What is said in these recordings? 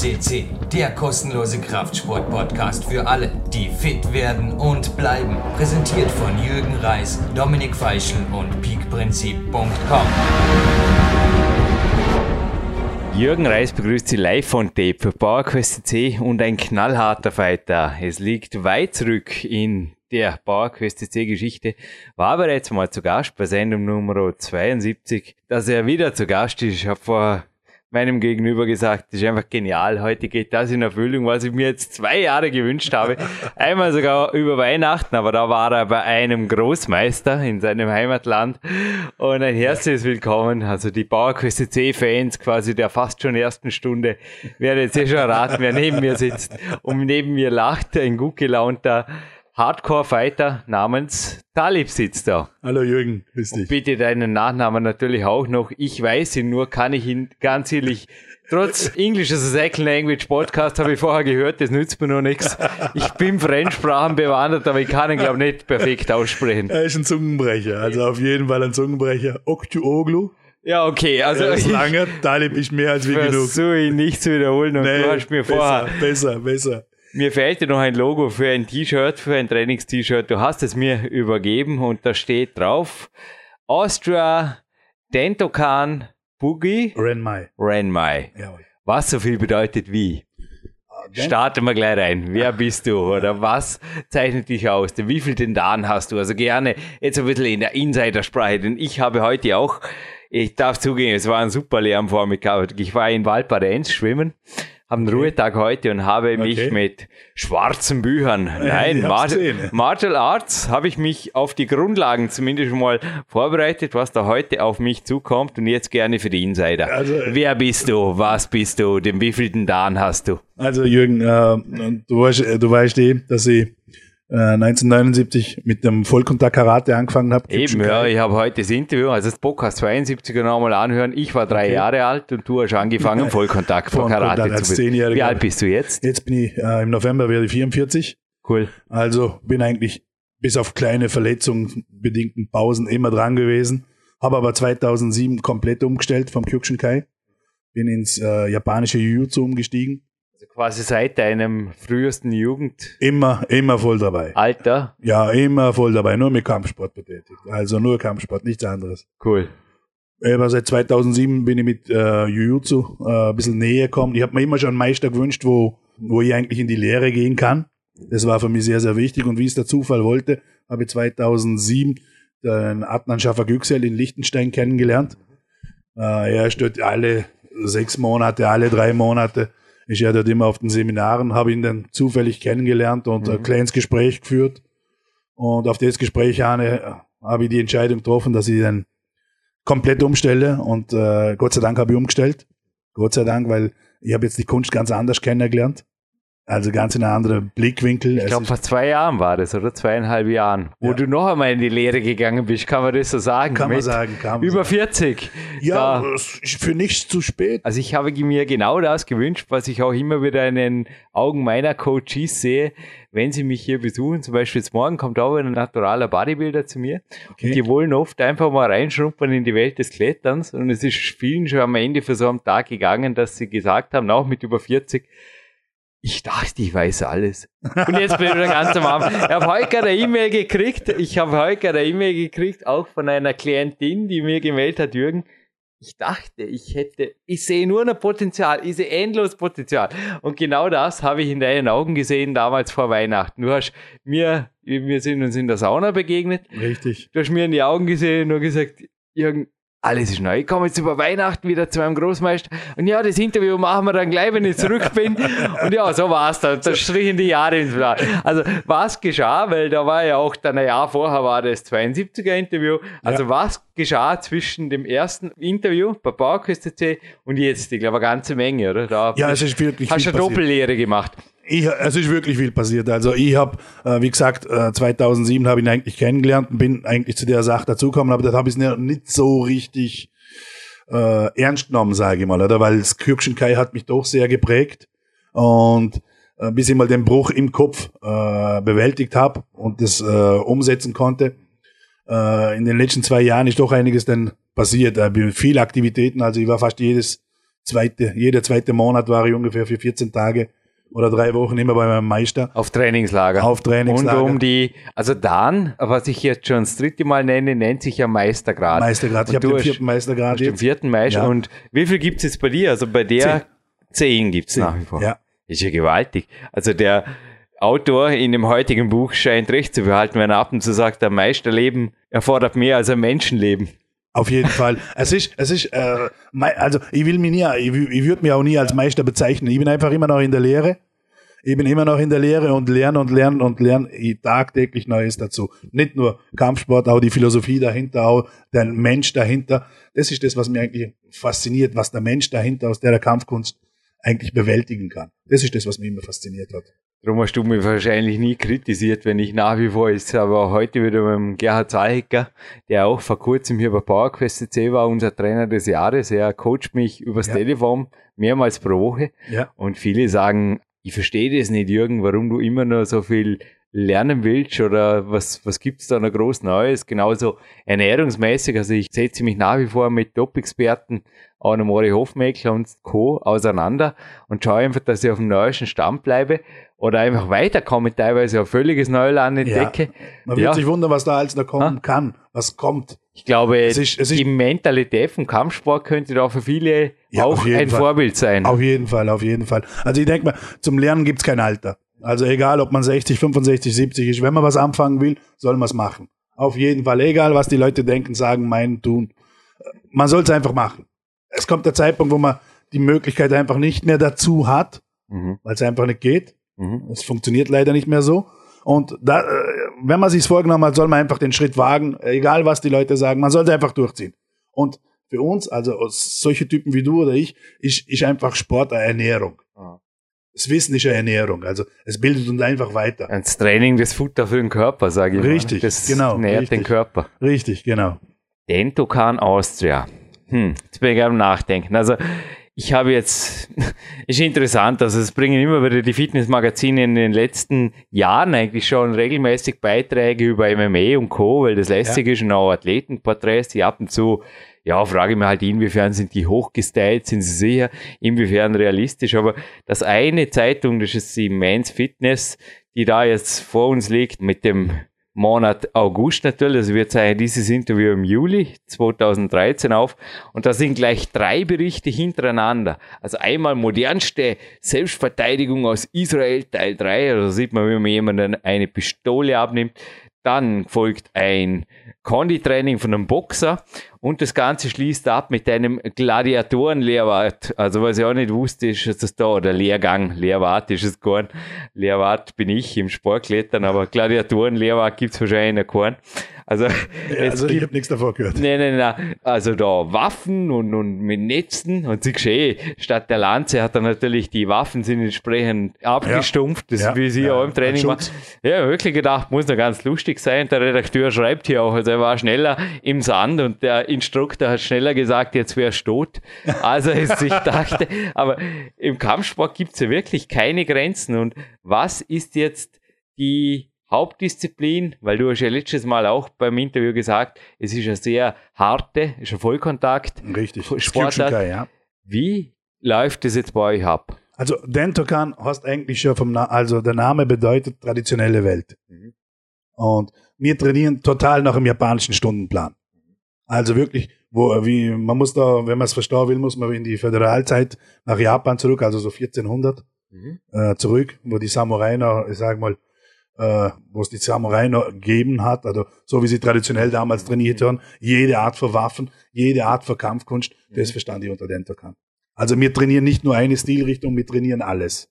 CC, der kostenlose Kraftsport-Podcast für alle, die fit werden und bleiben. Präsentiert von Jürgen Reis, Dominik Feischl und peakprinzip.com. Jürgen Reis begrüßt Sie live von Tape für PowerQuest CC und ein knallharter Fighter. Es liegt weit zurück in der PowerQuest CC Geschichte, war bereits mal zu Gast bei Sendung Nummer 72. Dass er wieder zu Gast ist, ich habe vor meinem Gegenüber gesagt, das ist einfach genial. Heute geht das in Erfüllung, was ich mir jetzt zwei Jahre gewünscht habe. Einmal sogar über Weihnachten, aber da war er bei einem Großmeister in seinem Heimatland. Und ein herzliches Willkommen. Also die PowerQuest C-Fans quasi der fast schon ersten Stunde werden jetzt eh schon erraten, wer neben mir sitzt und neben mir lacht. Ein gut gelaunter Hardcore-Fighter namens Talib sitzt da. Hallo Jürgen, grüß dich. Und bitte deinen Nachnamen natürlich auch noch. Ich weiß ihn nur, kann ich ihn ganz ehrlich, trotz English as a Second Language Podcast habe ich vorher gehört, das nützt mir noch nichts. Ich bin Fremdsprachen bewandert, aber ich kann ihn glaube ich nicht perfekt aussprechen. Er ist ein Zungenbrecher, also auf jeden Fall ein Zungenbrecher. Oktuoglu. Ja, okay, also er ist lange, Talib ist mehr als wie genug. Versuche ihn nicht zu wiederholen und Nee, du hast mir besser, vorher besser, besser. Mir fehlte noch ein Logo für ein T-Shirt, für ein Trainings-T-Shirt. Du hast es mir übergeben und da steht drauf Austria Dentokan Boogie Renmai. Renmai. Jawohl. Was so viel bedeutet wie? Starten wir gleich rein. Wer bist du oder was zeichnet dich aus? Wie viel Dan hast du? Also gerne jetzt ein bisschen in der Insidersprache, denn ich habe heute auch, ich darf zugeben, es war ein super Lärm vor mir. Ich war in Waldbadenz schwimmen, habe einen Ruhetag heute und habe mich Okay. mit schwarzen Büchern, nein, Mar gesehen. Martial Arts, habe ich mich auf die Grundlagen zumindest schon mal vorbereitet, was da heute auf mich zukommt und jetzt gerne für die Insider. Also- Wer bist du? Was bist du? Den wievielten Dan hast du? Also Jürgen, äh, du, weißt, äh, du weißt eh, dass ich äh, 1979 mit dem Vollkontakt Karate angefangen habe. Eben, ja, ich habe heute das Interview, also das Podcast 72er nochmal anhören. Ich war drei Okay. Jahre alt und du hast angefangen, Vollkontakt Vollkontakt Karate als zu. Zehnjähriger. Wie alt bist du jetzt? Jetzt bin ich äh, im November werde ich 44. Cool. Also bin eigentlich bis auf kleine Verletzungen bedingten Pausen immer dran gewesen. Habe aber 2007 komplett umgestellt vom Kyokushinkai. Bin ins äh, japanische Jiu-Jitsu umgestiegen. Also quasi seit deinem frühesten Jugendalter. Immer, immer voll dabei. Ja, immer voll dabei. Nur mit Kampfsport betätigt. Also nur Kampfsport, nichts anderes. Cool. Aber seit 2007 bin ich mit äh, Jiu-Jitsu äh, ein bisschen näher gekommen. Ich habe mir immer schon einen Meister gewünscht, wo, wo ich eigentlich in die Lehre gehen kann. Das war für mich sehr, sehr wichtig. Und wie es der Zufall wollte, habe ich 2007 den Adnan Schaffer Yüksel in Liechtenstein kennengelernt. Äh, er ist dort alle sechs Monate, alle drei Monate, er dort immer auf den Seminaren, habe ihn dann zufällig kennengelernt und ein kleines Gespräch geführt. Und auf das Gespräch habe ich die Entscheidung getroffen, dass ich dann komplett umstelle und äh, Gott sei Dank habe ich umgestellt. Gott sei Dank, weil ich habe jetzt die Kunst ganz anders kennengelernt. Also ganz in einem anderen Blickwinkel. Ich glaube, vor zwei Jahren war das, oder zweieinhalb Jahren, wo Ja. du noch einmal in die Lehre gegangen bist, kann man das so sagen? kann man sagen, kann man Über sagen. 40. Ja, Da- für nichts zu spät. Also ich habe mir genau das gewünscht, was ich auch immer wieder in den Augen meiner Coaches sehe, wenn sie mich hier besuchen. Zum Beispiel jetzt morgen kommt auch ein naturaler Bodybuilder zu mir. Okay. Und die wollen oft einfach mal reinschnuppern in die Welt des Kletterns. Und es ist vielen schon am Ende für so einen Tag gegangen, dass sie gesagt haben, auch mit über 40, ich dachte, ich weiß alles. Und jetzt bin ich wieder ganz am Abend. Ich habe heute gerade eine E-Mail gekriegt. Ich habe heute gerade eine E-Mail gekriegt, auch von einer Klientin, die mir gemeldet hat, Jürgen, ich dachte, ich hätte, ich sehe nur noch Potenzial, ich sehe endlos Potenzial. Und genau das habe ich in deinen Augen gesehen damals vor Weihnachten. Du hast mir, wir sind uns in der Sauna begegnet, Richtig. du hast mir in die Augen gesehen und nur gesagt, Jürgen, alles ist neu. Ich komme jetzt über Weihnachten wieder zu meinem Großmeister. Und ja, das Interview machen wir dann gleich, wenn ich zurück bin. Und ja, so war es dann. Da strichen die Jahre ins Blatt. Also, was geschah? Weil da war ja auch dann ein Jahr vorher war das 72er Interview. Also, was geschah zwischen dem ersten Interview bei PowerQuest CC und jetzt? Ich glaube, eine ganze Menge, oder? Da Ja, es ist wirklich hast du eine. Doppellehre gemacht. Ich, es ist wirklich viel passiert. Also ich habe, äh, wie gesagt, äh, 2007 habe ich ihn eigentlich kennengelernt und bin eigentlich zu der Sache dazugekommen, aber das habe ich nicht, so richtig äh, ernst genommen, sage ich mal, oder? Weil das Kürkschenkai hat mich doch sehr geprägt und äh, bis ich mal den Bruch im Kopf äh, bewältigt habe und das äh, umsetzen konnte, äh, in den letzten zwei Jahren ist doch einiges dann passiert. Äh, viele Aktivitäten, also ich war fast jedes zweite, jeder zweite Monat war ich ungefähr für 14 Tage oder drei Wochen immer bei meinem Meister. Auf Trainingslager. Auf Trainingslager. Und um die, also Dan, was ich jetzt schon das dritte Mal nenne, nennt sich ja Meistergrad. Meistergrad. Ich habe den vierten Meistergrad jetzt. Den vierten Meister. Ja. Und wie viel gibt es jetzt bei dir? Also bei der zehn, gibt es nach wie vor. Ja. Ist ja gewaltig. Also der Autor in dem heutigen Buch scheint recht zu behalten, wenn er ab und zu sagt, ein Meisterleben erfordert mehr als ein Menschenleben. Auf jeden Fall. Es ist, es ist, äh, also ich will mich nie, ich, ich würde mich auch nie als Meister bezeichnen. Ich bin einfach immer noch in der Lehre. Ich bin immer noch in der Lehre und lerne und lerne und lerne tagtäglich Neues dazu. Nicht nur Kampfsport, auch die Philosophie dahinter, auch der Mensch dahinter. Das ist das, was mich eigentlich fasziniert, was der Mensch dahinter aus der Kampfkunst eigentlich bewältigen kann. Das ist das, was mich immer fasziniert hat. Darum hast du mich wahrscheinlich nie kritisiert, wenn ich nach wie vor ist, aber heute wieder mit dem Gerhard Zahlhecker, der auch vor kurzem hier bei PowerQuest C war, unser Trainer des Jahres. Er coacht mich übers ja. Telefon mehrmals pro Woche. Ja. Und viele sagen, ich verstehe das nicht, Jürgen, warum du immer nur so viel lernen willst oder was, was gibt's da noch groß Neues? Genauso ernährungsmäßig. Also ich setze mich nach wie vor mit Top-Experten Anne-Mori Hofmeckler und Co. auseinander und schaue einfach, dass ich auf dem neuesten Stand bleibe oder einfach weiterkomme, teilweise auf völliges Neuland entdecke. Ja. Man wird ja. sich wundern, was da alles noch kommen ha? kann, was kommt. Ich glaube, es ist, es die Mentalität vom Kampfsport könnte da für viele ja, auch ein Fall. Vorbild sein. Auf jeden Fall, auf jeden Fall. Also ich denke mal, zum Lernen gibt's kein Alter. Also egal, ob man 60, 65, 70 ist, wenn man was anfangen will, soll man es machen. Auf jeden Fall, egal was die Leute denken, sagen, meinen, tun. Man soll es einfach machen es kommt der Zeitpunkt, wo man die Möglichkeit einfach nicht mehr dazu hat, mhm. weil es einfach nicht geht. Mhm. Es funktioniert leider nicht mehr so. Und da, äh, wenn man sich vorgenommen hat, soll man einfach den Schritt wagen, egal was die Leute sagen, man sollte einfach durchziehen. Und für uns, also solche Typen wie du oder ich, ist, ist einfach Sport eine Ernährung. Ah. Das Wissen ist eine Ernährung, also es bildet uns einfach weiter. Das Training, das Futter für den Körper, sage ich Richtig, mal. Das genau. nährt richtig, den Körper. Richtig, genau. Dentokan Austria. Hm, jetzt bin ich am Nachdenken. Also, ich habe jetzt, ist interessant, also es bringen immer wieder die Fitnessmagazine in den letzten Jahren eigentlich schon regelmäßig Beiträge über MMA und Co., weil das lästig ja. ist und auch Athletenporträts, die ab und zu, ja, frage ich mir halt, inwiefern sind die hochgestylt, sind sie sicher, inwiefern realistisch, aber das eine Zeitung, das ist die Men's Fitness, die da jetzt vor uns liegt mit dem Monat August natürlich. Also wir zeigen dieses Interview im Juli 2013 auf und da sind gleich drei Berichte hintereinander. Also einmal modernste Selbstverteidigung aus Israel Teil 3, also sieht man, wie man jemanden eine Pistole abnimmt. Dann folgt ein Konditraining von einem Boxer und das Ganze schließt ab mit einem Gladiatorenlehrwart. Also was ich auch nicht wusste, ist, dass das da, oder Lehrgang, Lehrwart ist es nicht. Lehrwart bin ich im Sportklettern, aber Gladiatorenlehrwart gibt es wahrscheinlich keinen. Also, ja, also ich habe nichts davor gehört. Nein, nein, nein. Also da Waffen und, und mit Netzen und sie geschehen. Statt der Lanze hat er natürlich die Waffen sind entsprechend abgestumpft, das ja, wie sie ja, auch im Training machen. Ja, wirklich gedacht, muss noch ganz lustig sein. Der Redakteur schreibt hier auch, also er war schneller im Sand und der Instruktor hat schneller gesagt, jetzt wäre es tot. Also ich dachte, aber im Kampfsport gibt es ja wirklich keine Grenzen. Und was ist jetzt die Hauptdisziplin, weil du hast ja letztes Mal auch beim Interview gesagt, es ist eine sehr harte, ist ein Vollkontakt. Richtig. Sportart. Ja. Wie läuft das jetzt bei euch ab? Also Dentokan hast eigentlich schon vom, Na also der Name bedeutet traditionelle Welt. Mhm. Und wir trainieren total nach dem japanischen Stundenplan. Also wirklich, wo, wie, man muss da, wenn man es verstehen will, muss man in die Föderalzeit nach Japan zurück, also so 1400 mhm. äh, zurück, wo die Samurai noch, ich sag mal, äh, wo es die Samurai noch gegeben hat, also so wie sie traditionell damals trainiert haben, jede Art von Waffen, jede Art von Kampfkunst, mhm. das verstand ich unter Dentokan. Also wir trainieren nicht nur eine Stilrichtung, wir trainieren alles.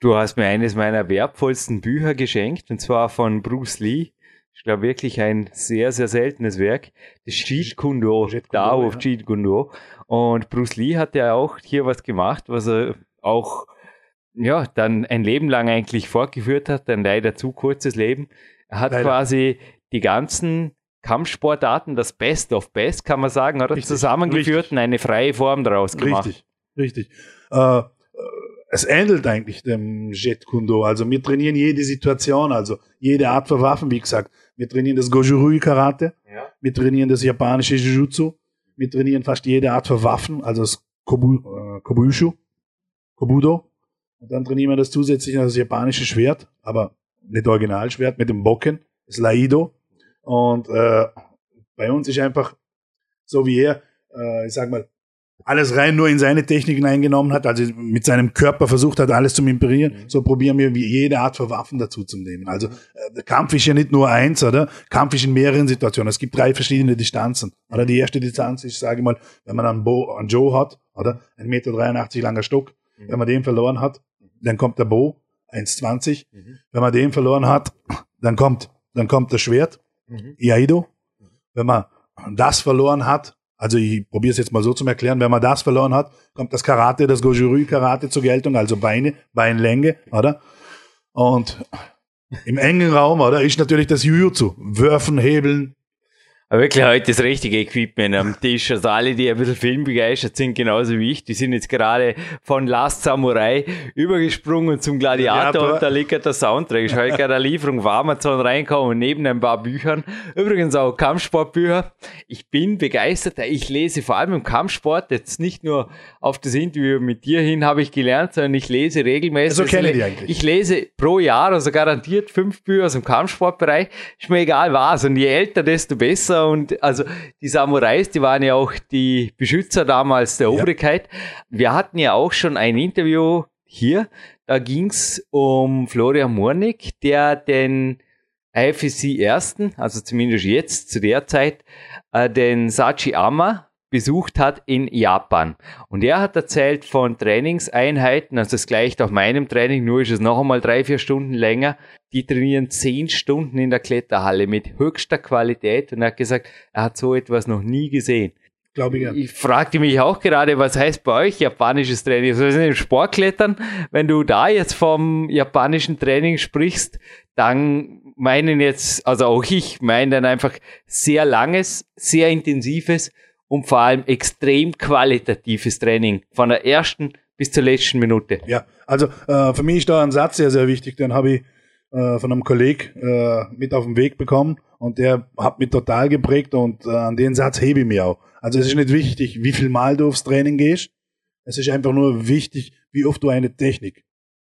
Du hast mir eines meiner wertvollsten Bücher geschenkt, und zwar von Bruce Lee. Ich glaube wirklich ein sehr, sehr seltenes Werk. Das Jeet Kundo, Dao of Jeet Kundo. Und Bruce Lee hat ja auch hier was gemacht, was er auch ja, dann ein Leben lang eigentlich fortgeführt hat, ein leider zu kurzes Leben. Er hat leider. quasi die ganzen Kampfsportarten, das Best of Best, kann man sagen, hat er zusammengeführt richtig. und eine freie Form daraus gemacht. Richtig, richtig. Äh, es ähnelt eigentlich dem Jet Kundo. Also wir trainieren jede Situation, also jede Art von Waffen, wie gesagt. Wir trainieren das Gojurui Karate, ja. wir trainieren das japanische Jujutsu, wir trainieren fast jede Art von Waffen, also das Kobu, äh, Kobushu, Kobudo. Und dann trainieren wir das zusätzlich das japanische Schwert, aber nicht Originalschwert, mit dem Bokken, das Laido. Und äh, bei uns ist einfach so wie er, äh, ich sag mal, alles rein nur in seine Techniken eingenommen hat, also mit seinem Körper versucht hat, alles zu imperieren, mhm. so probieren wir jede Art von Waffen dazu zu nehmen. Also äh, Kampf ist ja nicht nur eins, oder? Kampf ist in mehreren Situationen. Es gibt drei verschiedene Distanzen. Oder die erste Distanz ist, sage ich mal, wenn man einen, Bo, einen Joe hat, oder? Ein Meter 83 langer Stock. Mhm. Wenn man den verloren hat, dann kommt der Bo, 1,20. Mhm. Wenn man den verloren hat, dann kommt, dann kommt das Schwert, mhm. Iaido. Wenn man das verloren hat, also ich probiere es jetzt mal so zu erklären, wenn man das verloren hat, kommt das Karate, das Gojuri-Karate zur Geltung, also Beine, Beinlänge, oder? Und im engen Raum, oder, ist natürlich das Jujutsu. Würfen, Hebeln, aber wirklich heute das richtige Equipment am Tisch. Also alle, die ein bisschen filmbegeistert sind, genauso wie ich, die sind jetzt gerade von Last Samurai übergesprungen zum Gladiator ja, und da liegt der Soundtrack. Ich habe gerade eine Lieferung auf Amazon reinkommen neben ein paar Büchern. Übrigens auch Kampfsportbücher. Ich bin begeistert. Ich lese vor allem im Kampfsport, jetzt nicht nur auf das Interview mit dir hin habe ich gelernt, sondern ich lese regelmäßig. So kenne ich eigentlich. Ich lese pro Jahr, also garantiert fünf Bücher aus dem Kampfsportbereich. Ist mir egal was. Und je älter, desto besser Besser und also die Samurais, die waren ja auch die Beschützer damals der Obrigkeit. Ja. Wir hatten ja auch schon ein Interview hier, da ging es um Florian Murnig, der den IFSC ersten, also zumindest jetzt zu der Zeit, äh, den Sachi Ama besucht hat in Japan. Und er hat erzählt von Trainingseinheiten, also das gleicht auch meinem Training, nur ist es noch einmal drei, vier Stunden länger. Die trainieren zehn Stunden in der Kletterhalle mit höchster Qualität und er hat gesagt, er hat so etwas noch nie gesehen. Glaube ich ja. Ich fragte mich auch gerade, was heißt bei euch japanisches Training? Also im Sportklettern, wenn du da jetzt vom japanischen Training sprichst, dann meinen jetzt, also auch ich meine dann einfach sehr langes, sehr intensives und vor allem extrem qualitatives Training von der ersten bis zur letzten Minute. Ja, also äh, für mich ist da ein Satz sehr, sehr wichtig, den habe ich äh, von einem Kollegen äh, mit auf den Weg bekommen und der hat mich total geprägt und äh, an den Satz hebe ich mir auch. Also es ist nicht wichtig, wie viel Mal du aufs Training gehst, es ist einfach nur wichtig, wie oft du eine Technik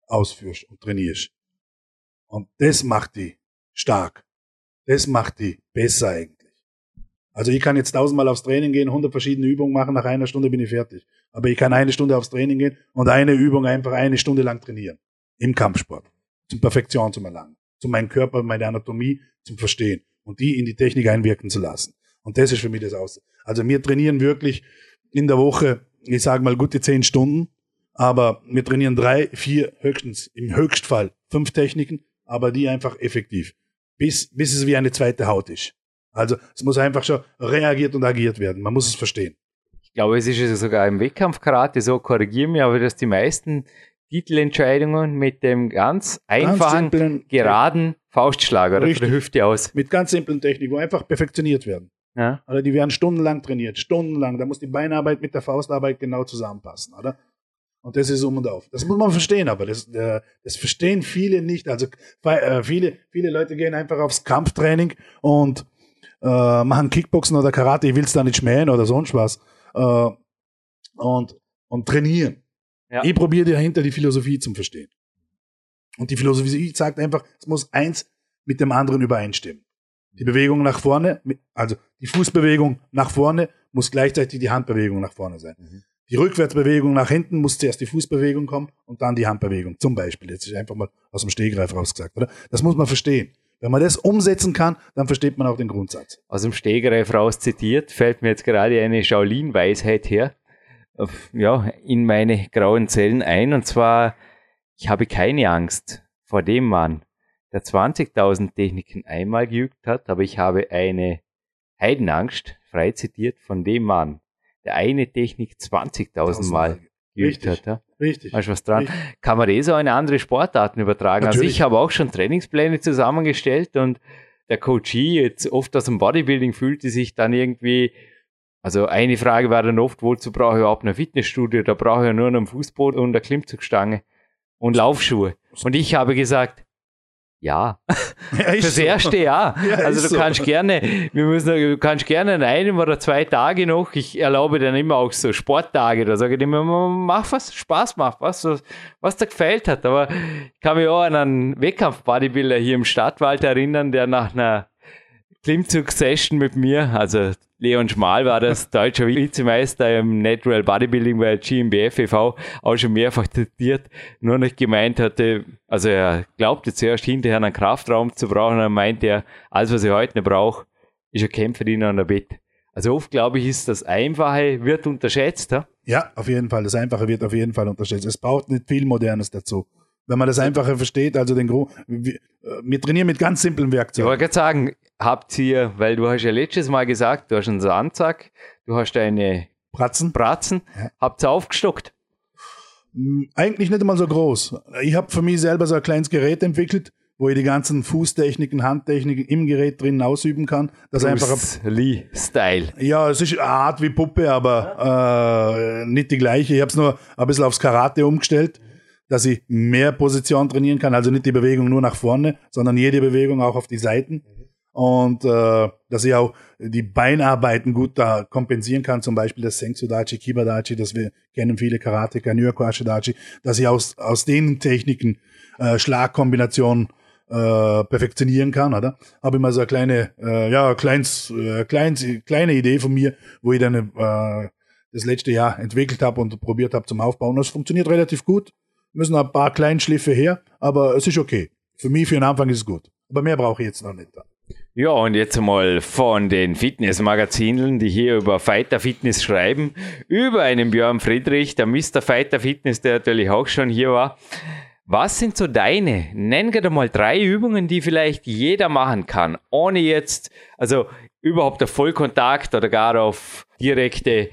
ausführst und trainierst. Und das macht die stark. Das macht die besser eigentlich. Also ich kann jetzt tausendmal aufs Training gehen, hundert verschiedene Übungen machen, nach einer Stunde bin ich fertig. Aber ich kann eine Stunde aufs Training gehen und eine Übung einfach eine Stunde lang trainieren. Im Kampfsport. Zum Perfektion zu erlangen. Zu meinem Körper, meine Anatomie zum Verstehen. Und die in die Technik einwirken zu lassen. Und das ist für mich das Aus. Also wir trainieren wirklich in der Woche, ich sage mal gute zehn Stunden, aber wir trainieren drei, vier, höchstens, im Höchstfall fünf Techniken, aber die einfach effektiv. Bis, bis es wie eine zweite Haut ist. Also es muss einfach schon reagiert und agiert werden. Man muss es verstehen. Ich glaube, es ist sogar im Wettkampfkarate so, korrigieren mir, aber dass die meisten Titelentscheidungen mit dem ganz einfachen, ganz geraden Faustschlag oder Richtig. der Hüfte aus. Mit ganz simplen Techniken, wo einfach perfektioniert werden. Ja. Oder die werden stundenlang trainiert, stundenlang. Da muss die Beinarbeit mit der Faustarbeit genau zusammenpassen, oder? Und das ist um und auf. Das muss man verstehen, aber das, äh, das verstehen viele nicht. Also äh, viele, viele Leute gehen einfach aufs Kampftraining und äh, machen Kickboxen oder Karate, ich will es da nicht schmähen oder sonst was. Äh, und, und trainieren. Ja. Ich probiere dahinter die Philosophie zu verstehen. Und die Philosophie sagt einfach, es muss eins mit dem anderen übereinstimmen. Die Bewegung nach vorne, also die Fußbewegung nach vorne, muss gleichzeitig die Handbewegung nach vorne sein. Mhm. Die Rückwärtsbewegung nach hinten muss zuerst die Fußbewegung kommen und dann die Handbewegung. Zum Beispiel. Jetzt ist einfach mal aus dem Stegreif rausgesagt, oder? Das muss man verstehen. Wenn man das umsetzen kann, dann versteht man auch den Grundsatz. Aus dem Stegreif raus zitiert, fällt mir jetzt gerade eine Shaolin-Weisheit her, ja, in meine grauen Zellen ein. Und zwar, ich habe keine Angst vor dem Mann, der 20.000 Techniken einmal geübt hat, aber ich habe eine Heidenangst, frei zitiert, von dem Mann, der eine Technik 20.000 Mal geübt hat. Ja? Richtig. Weißt du was dran? Richtig. Kann man das auch in andere Sportarten übertragen? Also Natürlich. Also ich habe auch schon Trainingspläne zusammengestellt und der Coachie jetzt oft aus dem Bodybuilding fühlte sich dann irgendwie, also eine Frage war dann oft, wozu brauche ich überhaupt eine Fitnessstudio? Da brauche ich ja nur einen Fußboden und eine Klimmzugstange und Laufschuhe. Und ich habe gesagt, Ja, Ja, fürs so. erste Jahr. Ja, also du so. kannst gerne, wir müssen, du kannst gerne an einem oder zwei Tage noch, ich erlaube dann immer auch so Sporttage, da sage ich immer, mach was, Spaß macht, was, was, dir gefällt hat. Aber ich kann mich auch an einen Wettkampf-Bodybuilder hier im Stadtwald erinnern, der nach einer Klimmzug-Session mit mir, also Leon Schmal war das, deutscher Vizemeister im Natural Bodybuilding bei GmbF e.V., auch schon mehrfach zitiert, nur noch gemeint hatte, also er glaubte zuerst hinterher einen Kraftraum zu brauchen, dann meinte er, alles was ich heute noch brauche, ist ein Kämpferdiener an der Bett. Also oft glaube ich, ist das Einfache, wird unterschätzt. Ja? Ja, auf jeden Fall. Das Einfache wird auf jeden Fall unterschätzt. Es braucht nicht viel Modernes dazu. Wenn man das Einfache versteht, also den Grund, wir, äh, wir trainieren mit ganz simplen Ich Werkzeugen. wollte gerade sagen, habt ihr, weil du hast ja letztes Mal gesagt, du hast einen Sandsack, du hast deine Pratzen. Bratzen, Ja. habt ihr aufgestockt? Hm, Eigentlich nicht einmal so groß. Ich habe für mich selber so ein kleines Gerät entwickelt, wo ich die ganzen Fußtechniken, Handtechniken im Gerät drinnen ausüben kann. Das ist einfach ein Bruce Lee-Style. Ja, es ist eine Art wie Puppe, aber äh, nicht die gleiche. Ich habe es nur ein bisschen aufs Karate umgestellt, dass ich mehr Position trainieren kann. Also nicht die Bewegung nur nach vorne, sondern jede Bewegung auch auf die Seiten. Und äh, dass ich auch die Beinarbeiten gut da kompensieren kann, zum Beispiel das Sensudachi, Kibadachi, das wir kennen viele Karateka, Nyokwashidachi, dass ich aus, aus den Techniken äh, Schlagkombinationen äh, perfektionieren kann, oder? Habe immer so eine kleine, äh, ja, kleins, äh, kleins, kleine Idee von mir, wo ich dann äh, das letzte Jahr entwickelt habe und probiert habe zum Aufbauen. Das funktioniert relativ gut. Müssen ein paar Kleinschliffe her, aber es ist okay. Für mich, für den Anfang ist es gut. Aber mehr brauche ich jetzt noch nicht. Ja, und jetzt mal von den Fitnessmagazinen, die hier über Fighter Fitness schreiben, über einen Björn Friedrich, der Mr. Fighter Fitness, der natürlich auch schon hier war. Was sind so deine? Nenn gerade mal drei Übungen, die vielleicht jeder machen kann, ohne jetzt, also überhaupt auf Vollkontakt oder gar auf direkte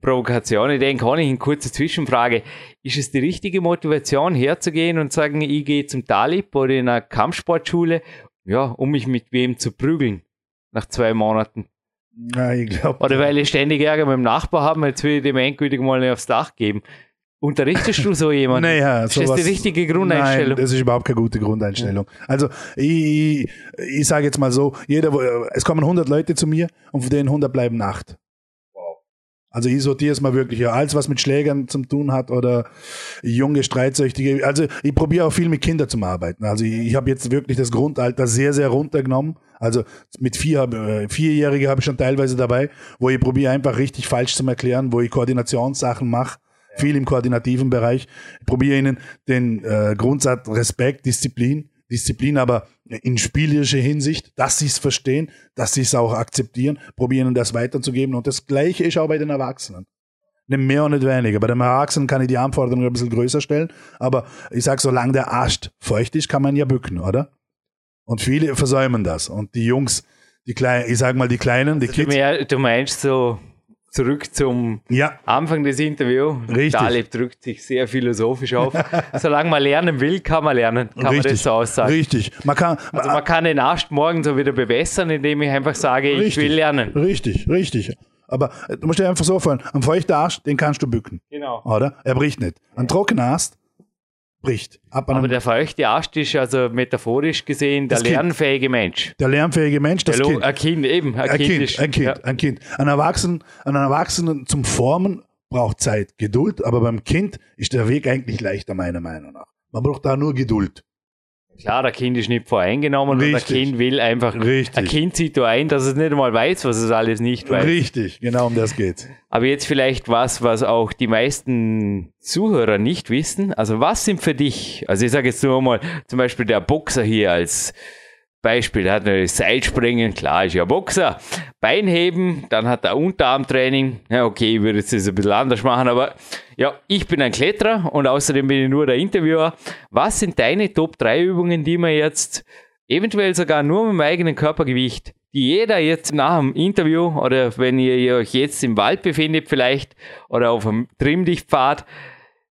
Provokation. Ich denke, kann ich eine kurze Zwischenfrage. Ist es die richtige Motivation, herzugehen und sagen, ich gehe zum Talib oder in einer Kampfsportschule, ja, um mich mit wem zu prügeln nach zwei Monaten? Ja, ich glaube. Oder weil ich ständig Ärger mit dem Nachbar habe, jetzt will ich dem endgültig mal nicht aufs Dach geben. Unterrichtest du so jemanden? Naja, ist das sowas- die richtige Grundeinstellung? Nein, das ist überhaupt keine gute Grundeinstellung. Also ich, ich, ich sage jetzt mal so, jeder, es kommen 100 Leute zu mir und von denen 100 bleiben acht. Also ich sortiere es mal wirklich, ja, alles was mit Schlägern zu tun hat oder junge Streitsüchtige. Also ich probiere auch viel mit Kindern zu arbeiten. Also ich, ich habe jetzt wirklich das Grundalter sehr, sehr runtergenommen. Also mit vier, äh, Vierjährige habe ich schon teilweise dabei, wo ich probiere einfach richtig falsch zu erklären, wo ich Koordinationssachen mache, viel im koordinativen Bereich. Ich probiere ihnen den äh, Grundsatz Respekt, Disziplin, Disziplin aber in spielerischer Hinsicht, dass sie es verstehen, dass sie es auch akzeptieren, probieren das weiterzugeben. Und das Gleiche ist auch bei den Erwachsenen. Nicht mehr und nicht weniger. Bei den Erwachsenen kann ich die Anforderungen ein bisschen größer stellen, aber ich sage, solange der Arsch feucht ist, kann man ja bücken, oder? Und viele versäumen das. Und die Jungs, die kleinen, ich sag mal, die Kleinen, die Du, Kids, du meinst so zurück zum ja, Anfang des Interviews. Richtig. Taleb drückt sich sehr philosophisch auf. Solange man lernen will, kann man lernen. Kann man richtig, das so aussagen. richtig. Man kann, Also man kann den Arsch morgen so wieder bewässern, indem ich einfach sage, ich Richtig. will lernen. Richtig, richtig. Aber äh, du musst dir einfach so vorstellen, ein feuchter Arsch, den kannst du bücken, Genau. oder? Er bricht nicht. Ein trockener Ast bricht. Aber der feuchte Arsch ist also metaphorisch gesehen der Kind. lernfähige Mensch. der lernfähige Mensch, das Kind. Ein Kind, eben. Ein, Ein kind, Kind, ist, ein Kind, Ja. ein Kind. Ein Erwachsenen, ein Erwachsenen zum Formen braucht Zeit, Geduld, aber beim Kind ist der Weg eigentlich leichter, meiner Meinung nach. Man braucht da nur Geduld. Klar, der Kind ist nicht voreingenommen und Richtig. der Kind will einfach. Richtig. Ein Kind sieht da ein, dass es nicht einmal weiß, was es alles nicht weiß. Richtig, genau um das geht's. Aber jetzt vielleicht was, was auch die meisten Zuhörer nicht wissen. Also was sind für dich, also ich sage jetzt nur mal, zum Beispiel der Boxer hier als Beispiel, der hat natürlich Seilspringen, klar, ist ja Boxer. Beinheben, dann hat er Unterarmtraining. Ja, okay, ich würde jetzt das ein bisschen anders machen, aber ja, ich bin ein Kletterer und außerdem bin ich nur der Interviewer. Was sind deine Top 3 Übungen, die man jetzt eventuell sogar nur mit dem eigenen Körpergewicht, die jeder jetzt nach dem Interview oder wenn ihr euch jetzt im Wald befindet vielleicht oder auf einem Trimmdichtpfad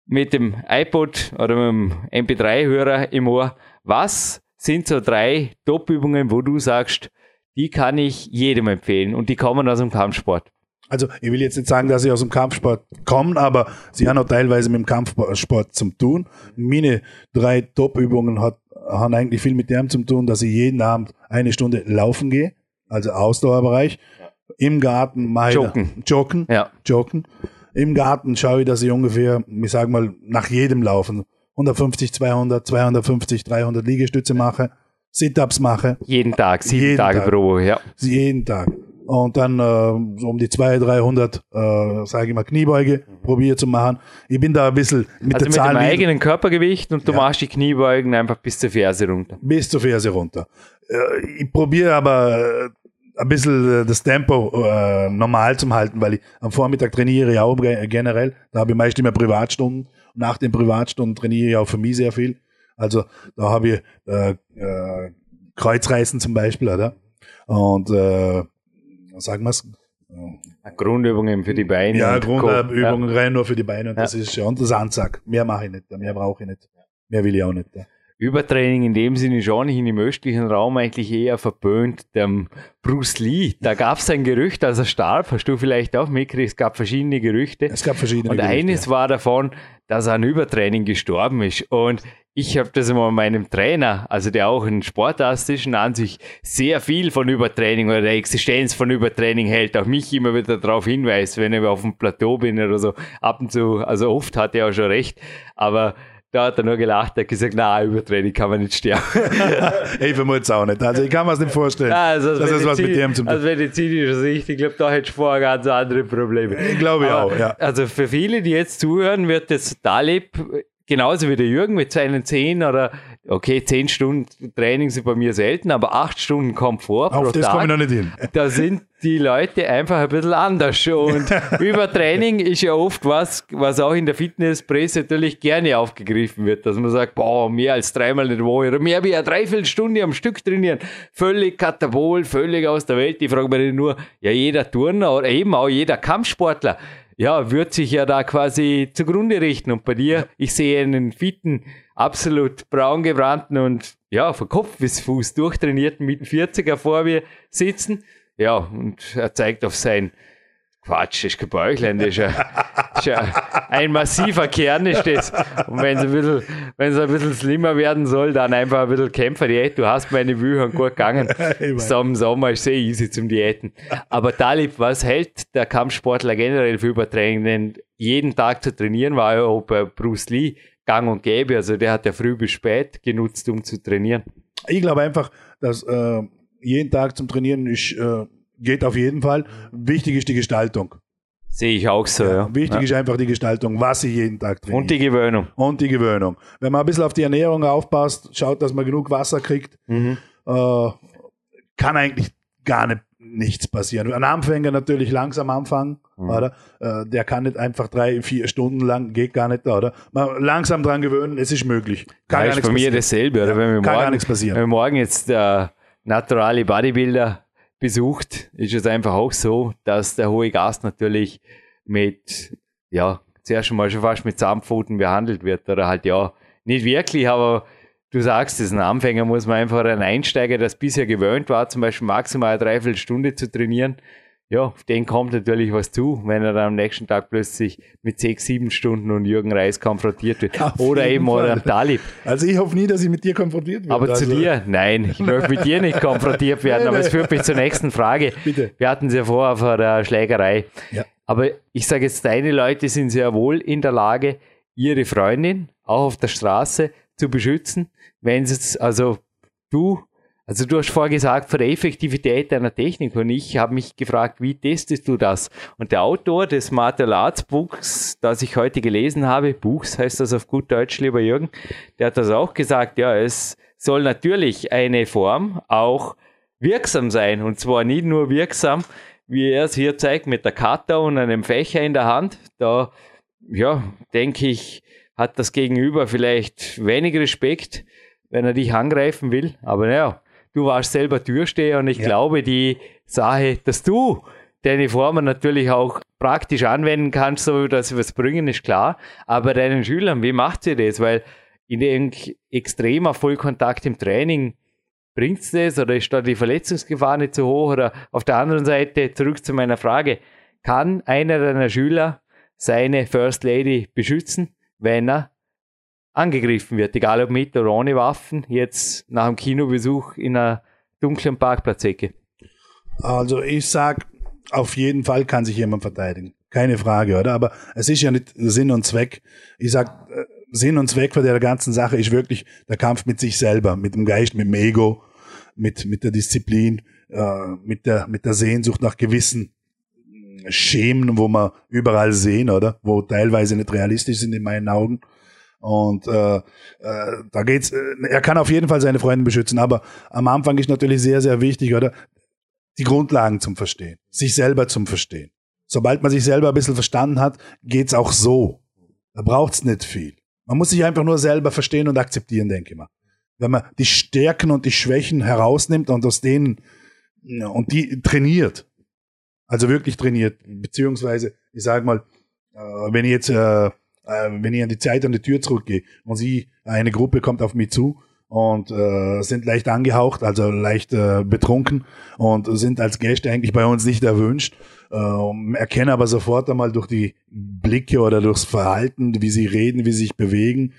mit dem iPod oder mit dem MP3-Hörer im Ohr, was sind so drei Top-Übungen, wo du sagst, die kann ich jedem empfehlen und die kommen aus dem Kampfsport. Also, ich will jetzt nicht sagen, dass ich aus dem Kampfsport komme, aber sie haben auch teilweise mit dem Kampfsport zu tun. Meine drei Top-Übungen hat, haben eigentlich viel mit dem zu tun, dass ich jeden Abend eine Stunde laufen gehe, also Ausdauerbereich. Im Garten ich Joggen. joggen, Ja. joggen. Im Garten schaue ich, dass ich ungefähr, ich sage mal, nach jedem Laufen 150, 200, 250, 300 Liegestütze mache, Sit-ups mache, Jeden Tag, sieben Jeden Tage Tag. pro Woche, ja. jeden Tag. Und dann äh, so um die 200, 300, äh, sage ich mal, Kniebeuge probiere zu machen. Ich bin da ein bisschen mit Also der mit Zahl dem niedrig- eigenen Körpergewicht und du Ja. machst die Kniebeugen einfach bis zur Ferse runter. bis zur Ferse runter. Äh, ich probiere aber äh, ein bisschen äh, das Tempo äh, normal zu halten, weil ich am Vormittag trainiere ich auch ge- generell. Da habe ich meist immer Privatstunden. Nach den Privatstunden trainiere ich auch für mich sehr viel. Also da habe ich äh, äh, Kreuzreißen zum Beispiel, oder? Und äh, sagen wir es? Grundübungen für die Beine. Ja. Grundübungen rein nur für die Beine und Ja. das ist schon das Anzack. Mehr mache ich nicht, mehr brauche ich nicht. Mehr will ich auch nicht. Ja. Übertraining in dem Sinne schon nicht im östlichen Raum eigentlich eher verböhnt. Dem Bruce Lee, da gab es ein Gerücht, als er starb, hast du vielleicht auch mitgekriegt, es gab verschiedene Gerüchte. Es gab verschiedene Und Gerüchte, eines ja. war davon, dass er an Übertraining gestorben ist. Und ich habe das immer meinem Trainer, also der auch ein Sportarzt ist und an sich sehr viel von Übertraining oder der Existenz von Übertraining hält, auch mich immer wieder darauf hinweist, wenn ich auf dem Plateau bin oder so. Ab und zu, also oft hat er auch schon recht, aber da hat er nur gelacht, er hat gesagt, na, Übertraining kann man nicht sterben. Ich vermute es auch nicht. Also ich kann mir es nicht vorstellen, Also dass es was mit dem zu tun Aus medizinischer Sicht, ich glaube, da hättest du vorher ganz andere Probleme. Ich glaube ich auch, ja. Also für viele, die jetzt zuhören, wird das Talib genauso wie der Jürgen mit seinen 10 oder okay, 10 Stunden Training sind bei mir selten, aber 8 Stunden kommt vor Auf das komme ich noch nicht hin. Da sind die Leute einfach ein bisschen anders. Und Übertraining ist ja oft was, was auch in der Fitnesspresse natürlich gerne aufgegriffen wird, dass man sagt, boah, mehr als dreimal in der Woche oder mehr wie eine Dreiviertelstunde am Stück trainieren. Völlig katabol, völlig aus der Welt. Ich frage mich nur, ja, jeder Turner oder eben auch jeder Kampfsportler, ja, wird sich ja da quasi zugrunde richten. Und bei dir, ich sehe einen fitten, absolut braun gebrannten und ja, von Kopf bis Fuß durchtrainierten mit 40er vor mir sitzen. Ja, und er zeigt auf sein Quatsch, das ist kein Bäuchlein, das ist, ein, das ist ein, ein massiver Kern ist das. Und wenn es ein bisschen, wenn es ein bisschen slimmer werden soll, dann einfach ein bisschen Kämpferdiät. Du hast meine Bücher gut gegangen. So im Sommer ist sehr easy zum Diäten. Aber Talib, was hält der Kampfsportler generell für Übertraining? Denn jeden Tag zu trainieren war ja auch bei Bruce Lee gang und gäbe. Also der hat ja früh bis spät genutzt, um zu trainieren. Ich glaube einfach, dass äh, jeden Tag zum Trainieren ist, äh, geht auf jeden Fall. Wichtig ist die Gestaltung. Sehe ich auch so, ja. Wichtig ja. ist einfach die Gestaltung, was ich jeden Tag trainiere. Und die Gewöhnung. Und die Gewöhnung. Wenn man ein bisschen auf die Ernährung aufpasst, schaut, dass man genug Wasser kriegt, Mhm. äh, kann eigentlich gar nicht, nichts passieren. Ein Anfänger natürlich langsam anfangen, Mhm. oder? Äh, der kann nicht einfach drei, vier Stunden lang, geht gar nicht, oder? Man langsam dran gewöhnen, es ist möglich. Kann ja, gar ist nichts bei mir passieren. dasselbe. Oder Ja, wenn wir kann gar morgen, nichts passieren. Wenn wir morgen jetzt der naturale Bodybuilder besucht, ist es einfach auch so, dass der hohe Gast natürlich mit, ja, zuerst mal schon fast mit Zahnpfoten behandelt wird. Oder halt, ja, nicht wirklich, aber du sagst es, ein Anfänger muss man einfach ein Einsteiger, das bisher gewöhnt war, zum Beispiel maximal eine Dreiviertelstunde zu trainieren. Ja, auf den kommt natürlich was zu, wenn er dann am nächsten Tag plötzlich mit sechs, sieben Stunden und Jürgen Reis konfrontiert wird. Auf Oder eben oder Fall. am Talib. Also ich hoffe nie, dass ich mit dir konfrontiert werde. Aber also, zu dir, nein, ich möchte mit dir nicht konfrontiert werden, aber es führt mich zur nächsten Frage. Bitte. Wir hatten es ja vorher vor der Schlägerei. Ja. Aber ich sage jetzt, deine Leute sind sehr wohl in der Lage, ihre Freundin auch auf der Straße zu beschützen, wenn es, also du, also du hast vorher gesagt, von der Effektivität deiner Technik und ich habe mich gefragt, wie testest du das? Und der Autor des Martial Arts Buchs, das ich heute gelesen habe, Buchs heißt das auf gut Deutsch, lieber Jürgen, der hat das auch gesagt, ja, es soll natürlich eine Form auch wirksam sein und zwar nicht nur wirksam, wie er es hier zeigt, mit der Kata und einem Fächer in der Hand. Da, ja, denke ich, hat das Gegenüber vielleicht wenig Respekt, wenn er dich angreifen will. Aber naja, du warst selber Türsteher und ich Ja. glaube, die Sache, dass du deine Formen natürlich auch praktisch anwenden kannst, so dass sie was bringen, ist klar. Aber deinen Schülern, wie macht sie das? Weil in dem extremer Vollkontakt im Training bringt's das oder ist da die Verletzungsgefahr nicht so hoch? Oder auf der anderen Seite, zurück zu meiner Frage, kann einer deiner Schüler seine First Lady beschützen, wenn er angegriffen wird, egal ob mit oder ohne Waffen, jetzt nach dem Kinobesuch in einer dunklen Parkplatzecke? Also ich sag, auf jeden Fall kann sich jemand verteidigen. Keine Frage, oder? Aber es ist ja nicht Sinn und Zweck. Ich sag, äh, Sinn und Zweck von der ganzen Sache ist wirklich der Kampf mit sich selber, mit dem Geist, mit dem Ego, mit, mit der Disziplin, äh, mit, der, mit der Sehnsucht nach gewissen Schemen, wo wir überall sehen, oder? Wo teilweise nicht realistisch sind in meinen Augen. Und äh, äh, da geht's. Äh, er kann auf jeden Fall seine Freunde beschützen, aber am Anfang ist natürlich sehr, sehr wichtig, oder? Die Grundlagen zum Verstehen, sich selber zum Verstehen. Sobald man sich selber ein bisschen verstanden hat, geht's auch so. Da braucht's nicht viel. Man muss sich einfach nur selber verstehen und akzeptieren, denke ich mal. Wenn man die Stärken und die Schwächen herausnimmt und aus denen und die trainiert, also wirklich trainiert, beziehungsweise ich sage mal, äh, wenn ich jetzt, äh, äh, wenn ich an die Zeit an die Tür zurückgehe und sie, eine Gruppe kommt auf mich zu und äh, sind leicht angehaucht, also leicht äh, betrunken und sind als Gäste eigentlich bei uns nicht erwünscht, äh, erkennen aber sofort einmal durch die Blicke oder durchs Verhalten, wie sie reden, wie sie sich bewegen,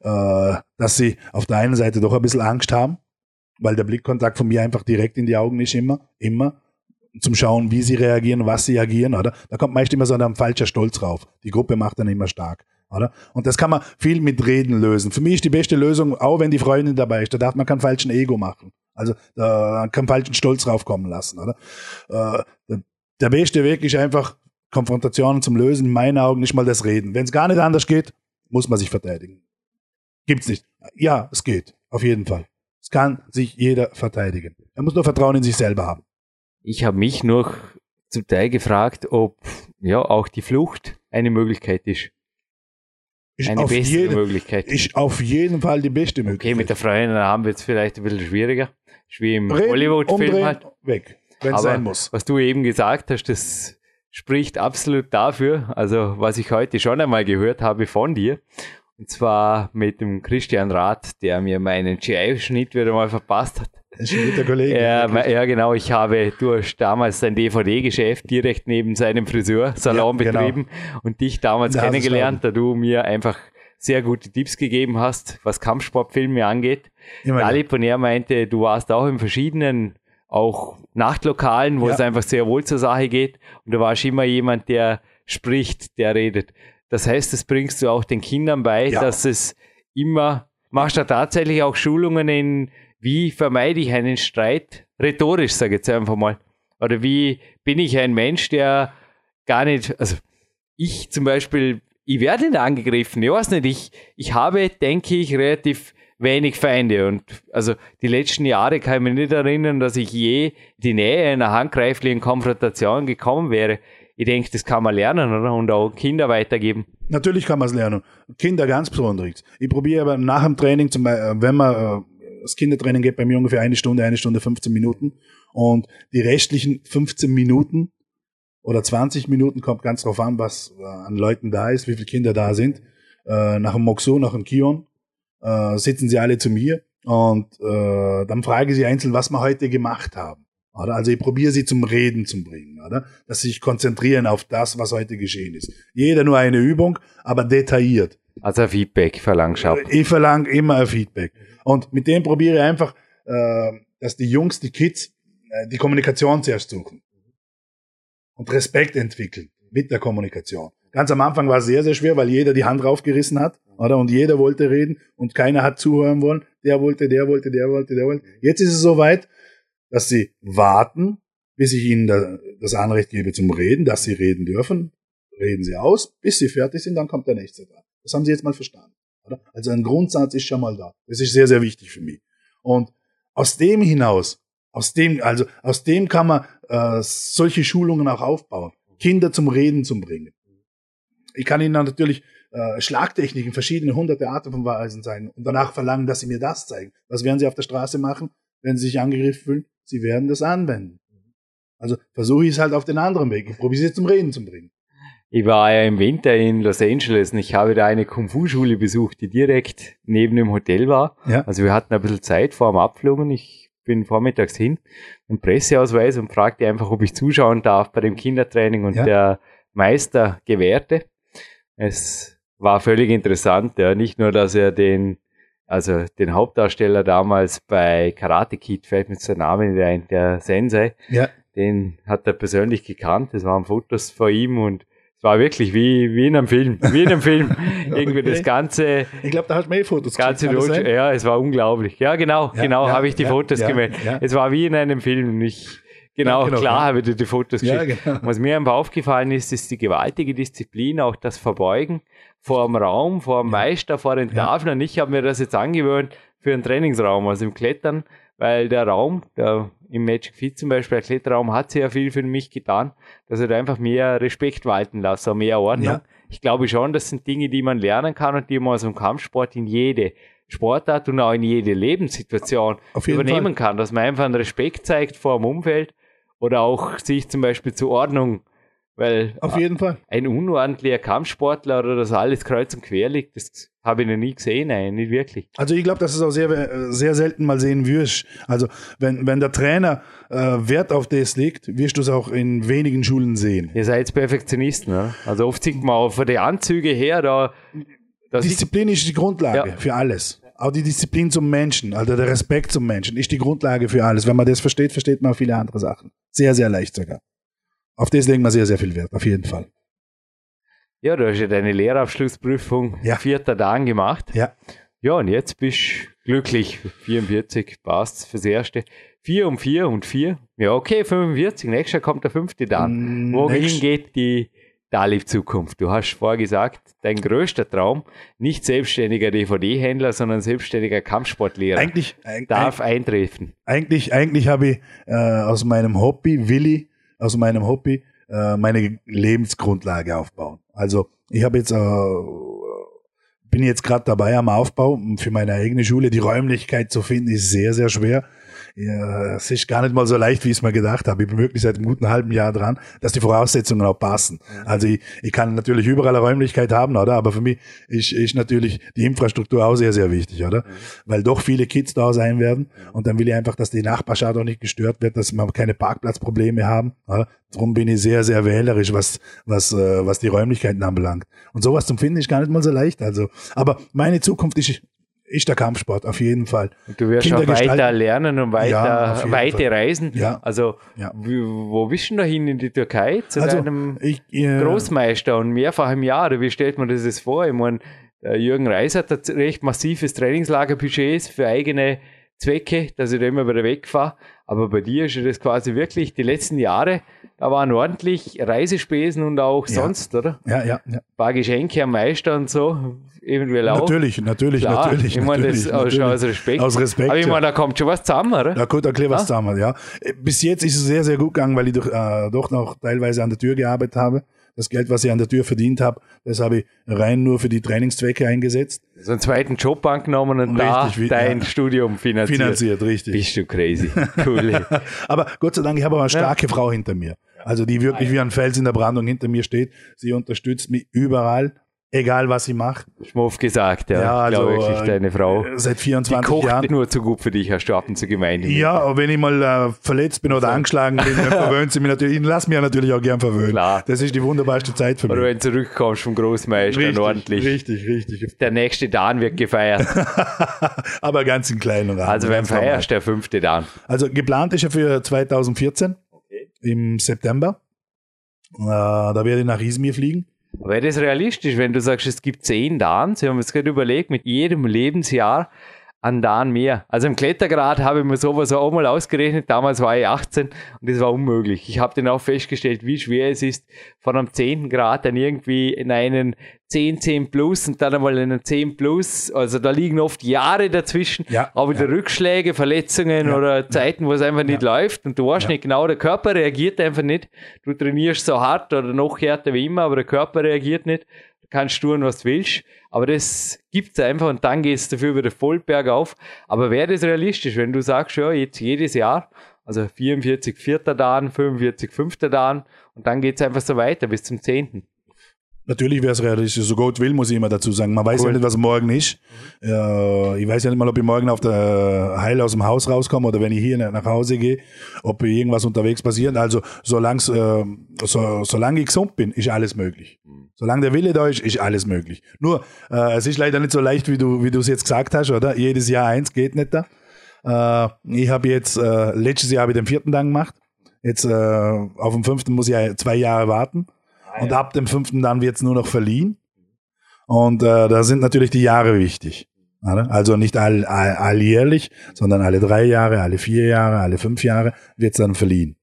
äh, dass sie auf der einen Seite doch ein bisschen Angst haben, weil der Blickkontakt von mir einfach direkt in die Augen ist immer, immer zum Schauen, wie sie reagieren, was sie agieren, oder? Da kommt meist immer so ein falscher Stolz drauf. Die Gruppe macht dann immer stark, oder? Und das kann man viel mit Reden lösen. Für mich ist die beste Lösung, auch wenn die Freundin dabei ist, da darf man keinen falschen Ego machen. Also da kann falschen Stolz draufkommen lassen, oder? Äh, der beste Weg ist einfach Konfrontationen zum Lösen. In meinen Augen nicht mal das Reden. Wenn es gar nicht anders geht, muss man sich verteidigen. Gibt's nicht. Ja, es geht. Auf jeden Fall. Es kann sich jeder verteidigen. Er muss nur Vertrauen in sich selber haben. Ich habe mich noch zum Teil gefragt, ob ja auch die Flucht eine Möglichkeit ist. Ist eine beste jeden, Möglichkeit. Ist auf jeden Fall die beste Möglichkeit. Okay, mit der Freundin haben wir es vielleicht ein bisschen schwieriger. Ist wie im Hollywood-Film halt. Weg, wenn es sein muss. Was du eben gesagt hast, das spricht absolut dafür, also was ich heute schon einmal gehört habe von dir. Und zwar mit dem Christian Rath, der mir meinen GI-Schnitt wieder mal verpasst hat. Das ist ein guter Kollege. Ja, ja, genau. Ich habe durch damals sein DVD-Geschäft direkt neben seinem Friseursalon ja, genau. betrieben und dich damals da kennengelernt, da du mir einfach sehr gute Tipps gegeben hast, was Kampfsportfilme angeht. Ali Poner meinte, du warst auch in verschiedenen, auch Nachtlokalen, wo ja. es einfach sehr wohl zur Sache geht. Und da warst immer jemand, der spricht, der redet. Das heißt, das bringst du auch den Kindern bei, ja. dass es immer, machst du tatsächlich auch Schulungen in wie vermeide ich einen Streit rhetorisch, sage ich jetzt einfach mal. Oder wie bin ich ein Mensch, der gar nicht, also ich zum Beispiel, ich werde nicht angegriffen, ich weiß nicht, ich, ich habe, denke ich, relativ wenig Feinde und also die letzten Jahre kann ich mich nicht erinnern, dass ich je die Nähe einer handgreiflichen Konfrontation gekommen wäre. Ich denke, das kann man lernen oder? und auch Kinder weitergeben. Natürlich kann man es lernen. Kinder ganz besonders. Ich probiere aber nach dem Training, zum Beispiel, wenn man äh, das Kindertraining geht bei mir ungefähr eine Stunde, eine Stunde 15 Minuten. Und die restlichen 15 Minuten oder 20 Minuten kommt ganz drauf an, was äh, an Leuten da ist, wie viele Kinder da sind. Äh, nach dem Moxo, nach dem Kion, äh, sitzen sie alle zu mir und dann frage ich sie einzeln, was wir heute gemacht haben. Also ich probiere sie zum Reden zu bringen, dass sie sich konzentrieren auf das, was heute geschehen ist. Jeder nur eine Übung, aber detailliert. Also Feedback verlangst du Ich verlange immer ein Feedback. Und mit dem probiere ich einfach, äh, dass die Jungs, die Kids, äh, die Kommunikation zuerst suchen. Und Respekt entwickeln mit der Kommunikation. Ganz am Anfang war es sehr, sehr schwer, weil jeder die Hand raufgerissen hat, oder? Und jeder wollte reden und keiner hat zuhören wollen. Der wollte, der wollte, der wollte, der wollte. Jetzt ist es soweit, dass sie warten, bis ich ihnen das Anrecht gebe zum Reden, dass sie reden dürfen. Reden sie aus, bis sie fertig sind, dann kommt der nächste dran. Das haben sie jetzt mal verstanden. Oder? Also ein Grundsatz ist schon mal da. Das ist sehr, sehr wichtig für mich. Und aus dem hinaus, aus dem, also aus dem kann man äh, solche Schulungen auch aufbauen. Kinder zum Reden zu bringen. Ich kann ihnen natürlich äh, Schlagtechniken, verschiedene hunderte Arten von Weisen zeigen und danach verlangen, dass sie mir das zeigen. Was werden sie auf der Straße machen, wenn sie sich angegriffen fühlen? Sie werden das anwenden. Also versuche ich es halt auf den anderen Weg. Ich probiere sie zum Reden zu bringen. Ich war ja im Winter in Los Angeles und ich habe da eine Kung-Fu-Schule besucht, die direkt neben dem Hotel war. Ja. Also wir hatten ein bisschen Zeit vor dem Abflug und ich bin vormittags hin, einen Presseausweis und fragte einfach, ob ich zuschauen darf bei dem Kindertraining und ja. der Meister gewährte es war völlig interessant. Ja. Nicht nur, dass er den, also den Hauptdarsteller damals bei Karate Kid, fällt mir der Name nicht ein, der Sensei, Ja, den hat er persönlich gekannt. Es waren Fotos von ihm und war wirklich wie, wie in einem Film. Wie in einem Film. Irgendwie das Okay. ganze, ich glaube, da hast du mehr Fotos ganze das sein? Ja, es war unglaublich. Ja, genau, Ja, genau, ja, habe ich die ja, Fotos ja, gemeldet. Es war wie in einem Film. Ich, genau, genau, klar habe ich dir die Fotos geschickt. genau. Was mir einfach aufgefallen ist, ist die gewaltige Disziplin, auch das Verbeugen vor dem Raum, vor dem Meister, vor den. Tafeln. Und ich habe mir das jetzt angewöhnt für einen Trainingsraum, also im Klettern, weil der Raum, der im Magic Fit zum Beispiel, der Kletterraum hat sehr viel für mich getan, dass er da einfach mehr Respekt walten lässt, auch mehr Ordnung. Ja. Ich glaube schon, das sind Dinge, die man lernen kann und die man aus dem Kampfsport in jede Sportart und auch in jede Lebenssituation übernehmen kann, dass man einfach einen Respekt zeigt vor dem Umfeld oder auch sich zum Beispiel zur Ordnung, weil Auf jeden Fall. ein unordentlicher Kampfsportler oder das alles kreuz und quer liegt, das habe ich noch nie gesehen, nein, nicht wirklich. Also ich glaube, dass es auch sehr, äh, sehr selten mal sehen wirst. Also wenn, wenn der Trainer äh, Wert auf das legt, wirst du es auch in wenigen Schulen sehen. Ihr seid Perfektionisten, ne? Also oft sieht man auch von den Anzüge her, da, Disziplin ist die Grundlage Ja. für alles. Auch die Disziplin zum Menschen, also der Respekt zum Menschen, ist die Grundlage für alles. Wenn man das versteht, versteht man auch viele andere Sachen. Sehr, sehr leicht sogar. Auf das legen wir sehr, sehr viel Wert, auf jeden Fall. ja, du hast ja deine Lehrabschlussprüfung Ja. vierter Dan gemacht. Ja. Ja, und jetzt bist du glücklich. 44 passt fürs Erste. 4 um 4 und 4. Ja, okay, 45. Nächstes Jahr kommt der fünfte Dan. Mm, Wohin nächst- geht die Dalib-Zukunft? Du hast vorher gesagt, dein größter Traum, nicht selbstständiger DVD-Händler, sondern selbstständiger Kampfsportlehrer, Eigentlich, eig- darf eintreffen. eigentlich, eigentlich habe ich äh, aus meinem Hobby, Willi, aus meinem Hobby, äh, meine Lebensgrundlage aufbauen. Also ich habe jetzt, äh, bin jetzt gerade dabei am Aufbau für meine eigene Schule. Die Räumlichkeit zu finden ist sehr, sehr schwer. Ja, es ist gar nicht mal so leicht, wie ich es mir gedacht habe. Ich bin wirklich seit einem guten halben Jahr dran, dass die Voraussetzungen auch passen. Also ich, ich kann natürlich überall eine Räumlichkeit haben, oder? Aber für mich ist, ist natürlich die Infrastruktur auch sehr, sehr wichtig, oder? Weil doch viele Kids da sein werden. Und dann will ich einfach, dass die Nachbarschaft auch nicht gestört wird, dass wir keine Parkplatzprobleme haben. Oder? Darum bin ich sehr, sehr wählerisch, was, was, äh, was die Räumlichkeiten anbelangt. Und sowas zum Finden ist gar nicht mal so leicht. Also, aber meine Zukunft ist, ist der Kampfsport, auf jeden Fall. Und du wirst Kinder auch weiter lernen und Ja, weiter, jeden weite Fall. reisen. Ja. Also, Ja. wo bist du denn dahin in die Türkei? Zu Also, deinem ich, äh, Großmeister und mehrfach im Jahr. Wie stellt man das jetzt vor? Ich meine, Jürgen Reis hat ein recht massives Trainingslagerbudget für eigene Zwecke, dass ich da immer wieder wegfahre. Aber bei dir ist ja das quasi wirklich die letzten Jahre, da waren ordentlich Reisespesen und auch Ja. sonst, oder? ja, ja, ja. Ein paar Geschenke am Meister und so, eventuell auch. Natürlich, natürlich, Klar, natürlich. ich meine, das natürlich, aus, Respekt. Aus Respekt, Aber ich ja. meine, da kommt schon was zusammen, oder? Da kommt erklärt was Ah. zusammen, ja. Bis jetzt ist es sehr, sehr gut gegangen, weil ich doch, äh, doch noch teilweise an der Tür gearbeitet habe. Das Geld, was ich an der Tür verdient habe, das habe ich rein nur für die Trainingszwecke eingesetzt. So einen zweiten Job angenommen und da Richtig, wie- dein ja. Studium finanziert. Finanziert, richtig. Bist du crazy. Cool. Aber Gott sei Dank, ich habe auch eine starke Frau hinter mir. Also die wirklich wie ein Fels in der Brandung hinter mir steht. Sie unterstützt mich überall, egal was ich mache. Schmuff gesagt, ja. Ja, ich glaube also, wirklich, äh, deine Frau. Seit Die 24 kocht Jahren. nicht nur zu gut für dich, hast du ab und zu gemeint. Ja, aber wenn ich mal äh, verletzt bin oder angeschlagen bin, dann verwöhnt sie mich natürlich. Ich lass mich ja natürlich auch gern verwöhnen. Klar. Das ist die wunderbarste Zeit für Oder mich. wenn du zurückkommst vom Großmeister und ordentlich. richtig, richtig. Der nächste Dan wird gefeiert. aber ganz in kleinen Rahmen. Also normal. feierst der fünfte Dan. Also geplant ist ja für 2014 im September. Äh, da werde ich nach Izmir fliegen. Wäre das realistisch, wenn du sagst, es gibt zehn Dans? Wir haben uns gerade überlegt, mit jedem Lebensjahr an Dan mehr. Also im Klettergrad habe ich mir sowas auch mal ausgerechnet. Damals war ich 18 und das war unmöglich. Ich habe dann auch festgestellt, wie schwer es ist, von einem 10. Grad dann irgendwie in einen 10, 10 plus und dann einmal in einen 10 plus. Also da liegen oft Jahre dazwischen. Ja, auch wieder Rückschläge, Verletzungen Ja, oder Zeiten, wo es einfach nicht läuft und du weißt Ja. nicht genau, der Körper reagiert einfach nicht. Du trainierst so hart oder noch härter wie immer, aber der Körper reagiert nicht. Kannst tun, was du willst, aber das gibt's einfach und dann geht's dafür wieder voll bergauf. Aber wäre das realistisch, wenn du sagst, ja, jetzt jedes Jahr, also 44 vierter Dan, 45 fünfter Dan und dann geht's einfach so weiter bis zum 10. Natürlich wäre es realistisch. So Gott will, muss ich immer dazu sagen. Man weiß Cool. ja nicht, was morgen ist. Äh, ich weiß ja nicht mal, ob ich morgen auf der Heil aus dem Haus rauskomme oder wenn ich hier nach Hause gehe, ob irgendwas unterwegs passiert. Also solange äh, so, solange ich gesund bin, ist alles möglich. Solange der Wille da ist, ist alles möglich. Nur, äh, es ist leider nicht so leicht, wie du wie du es jetzt gesagt hast, oder? Jedes Jahr eins geht nicht da. Äh, ich habe jetzt, äh, letztes Jahr habe ich den vierten dann gemacht. Jetzt äh, auf den fünften muss ich zwei Jahre warten. Und ab dem fünften dann wird es nur noch verliehen. Und äh, da sind natürlich die Jahre wichtig. Also nicht all, all, alljährlich, sondern alle drei Jahre, alle vier Jahre, alle fünf Jahre wird es dann verliehen.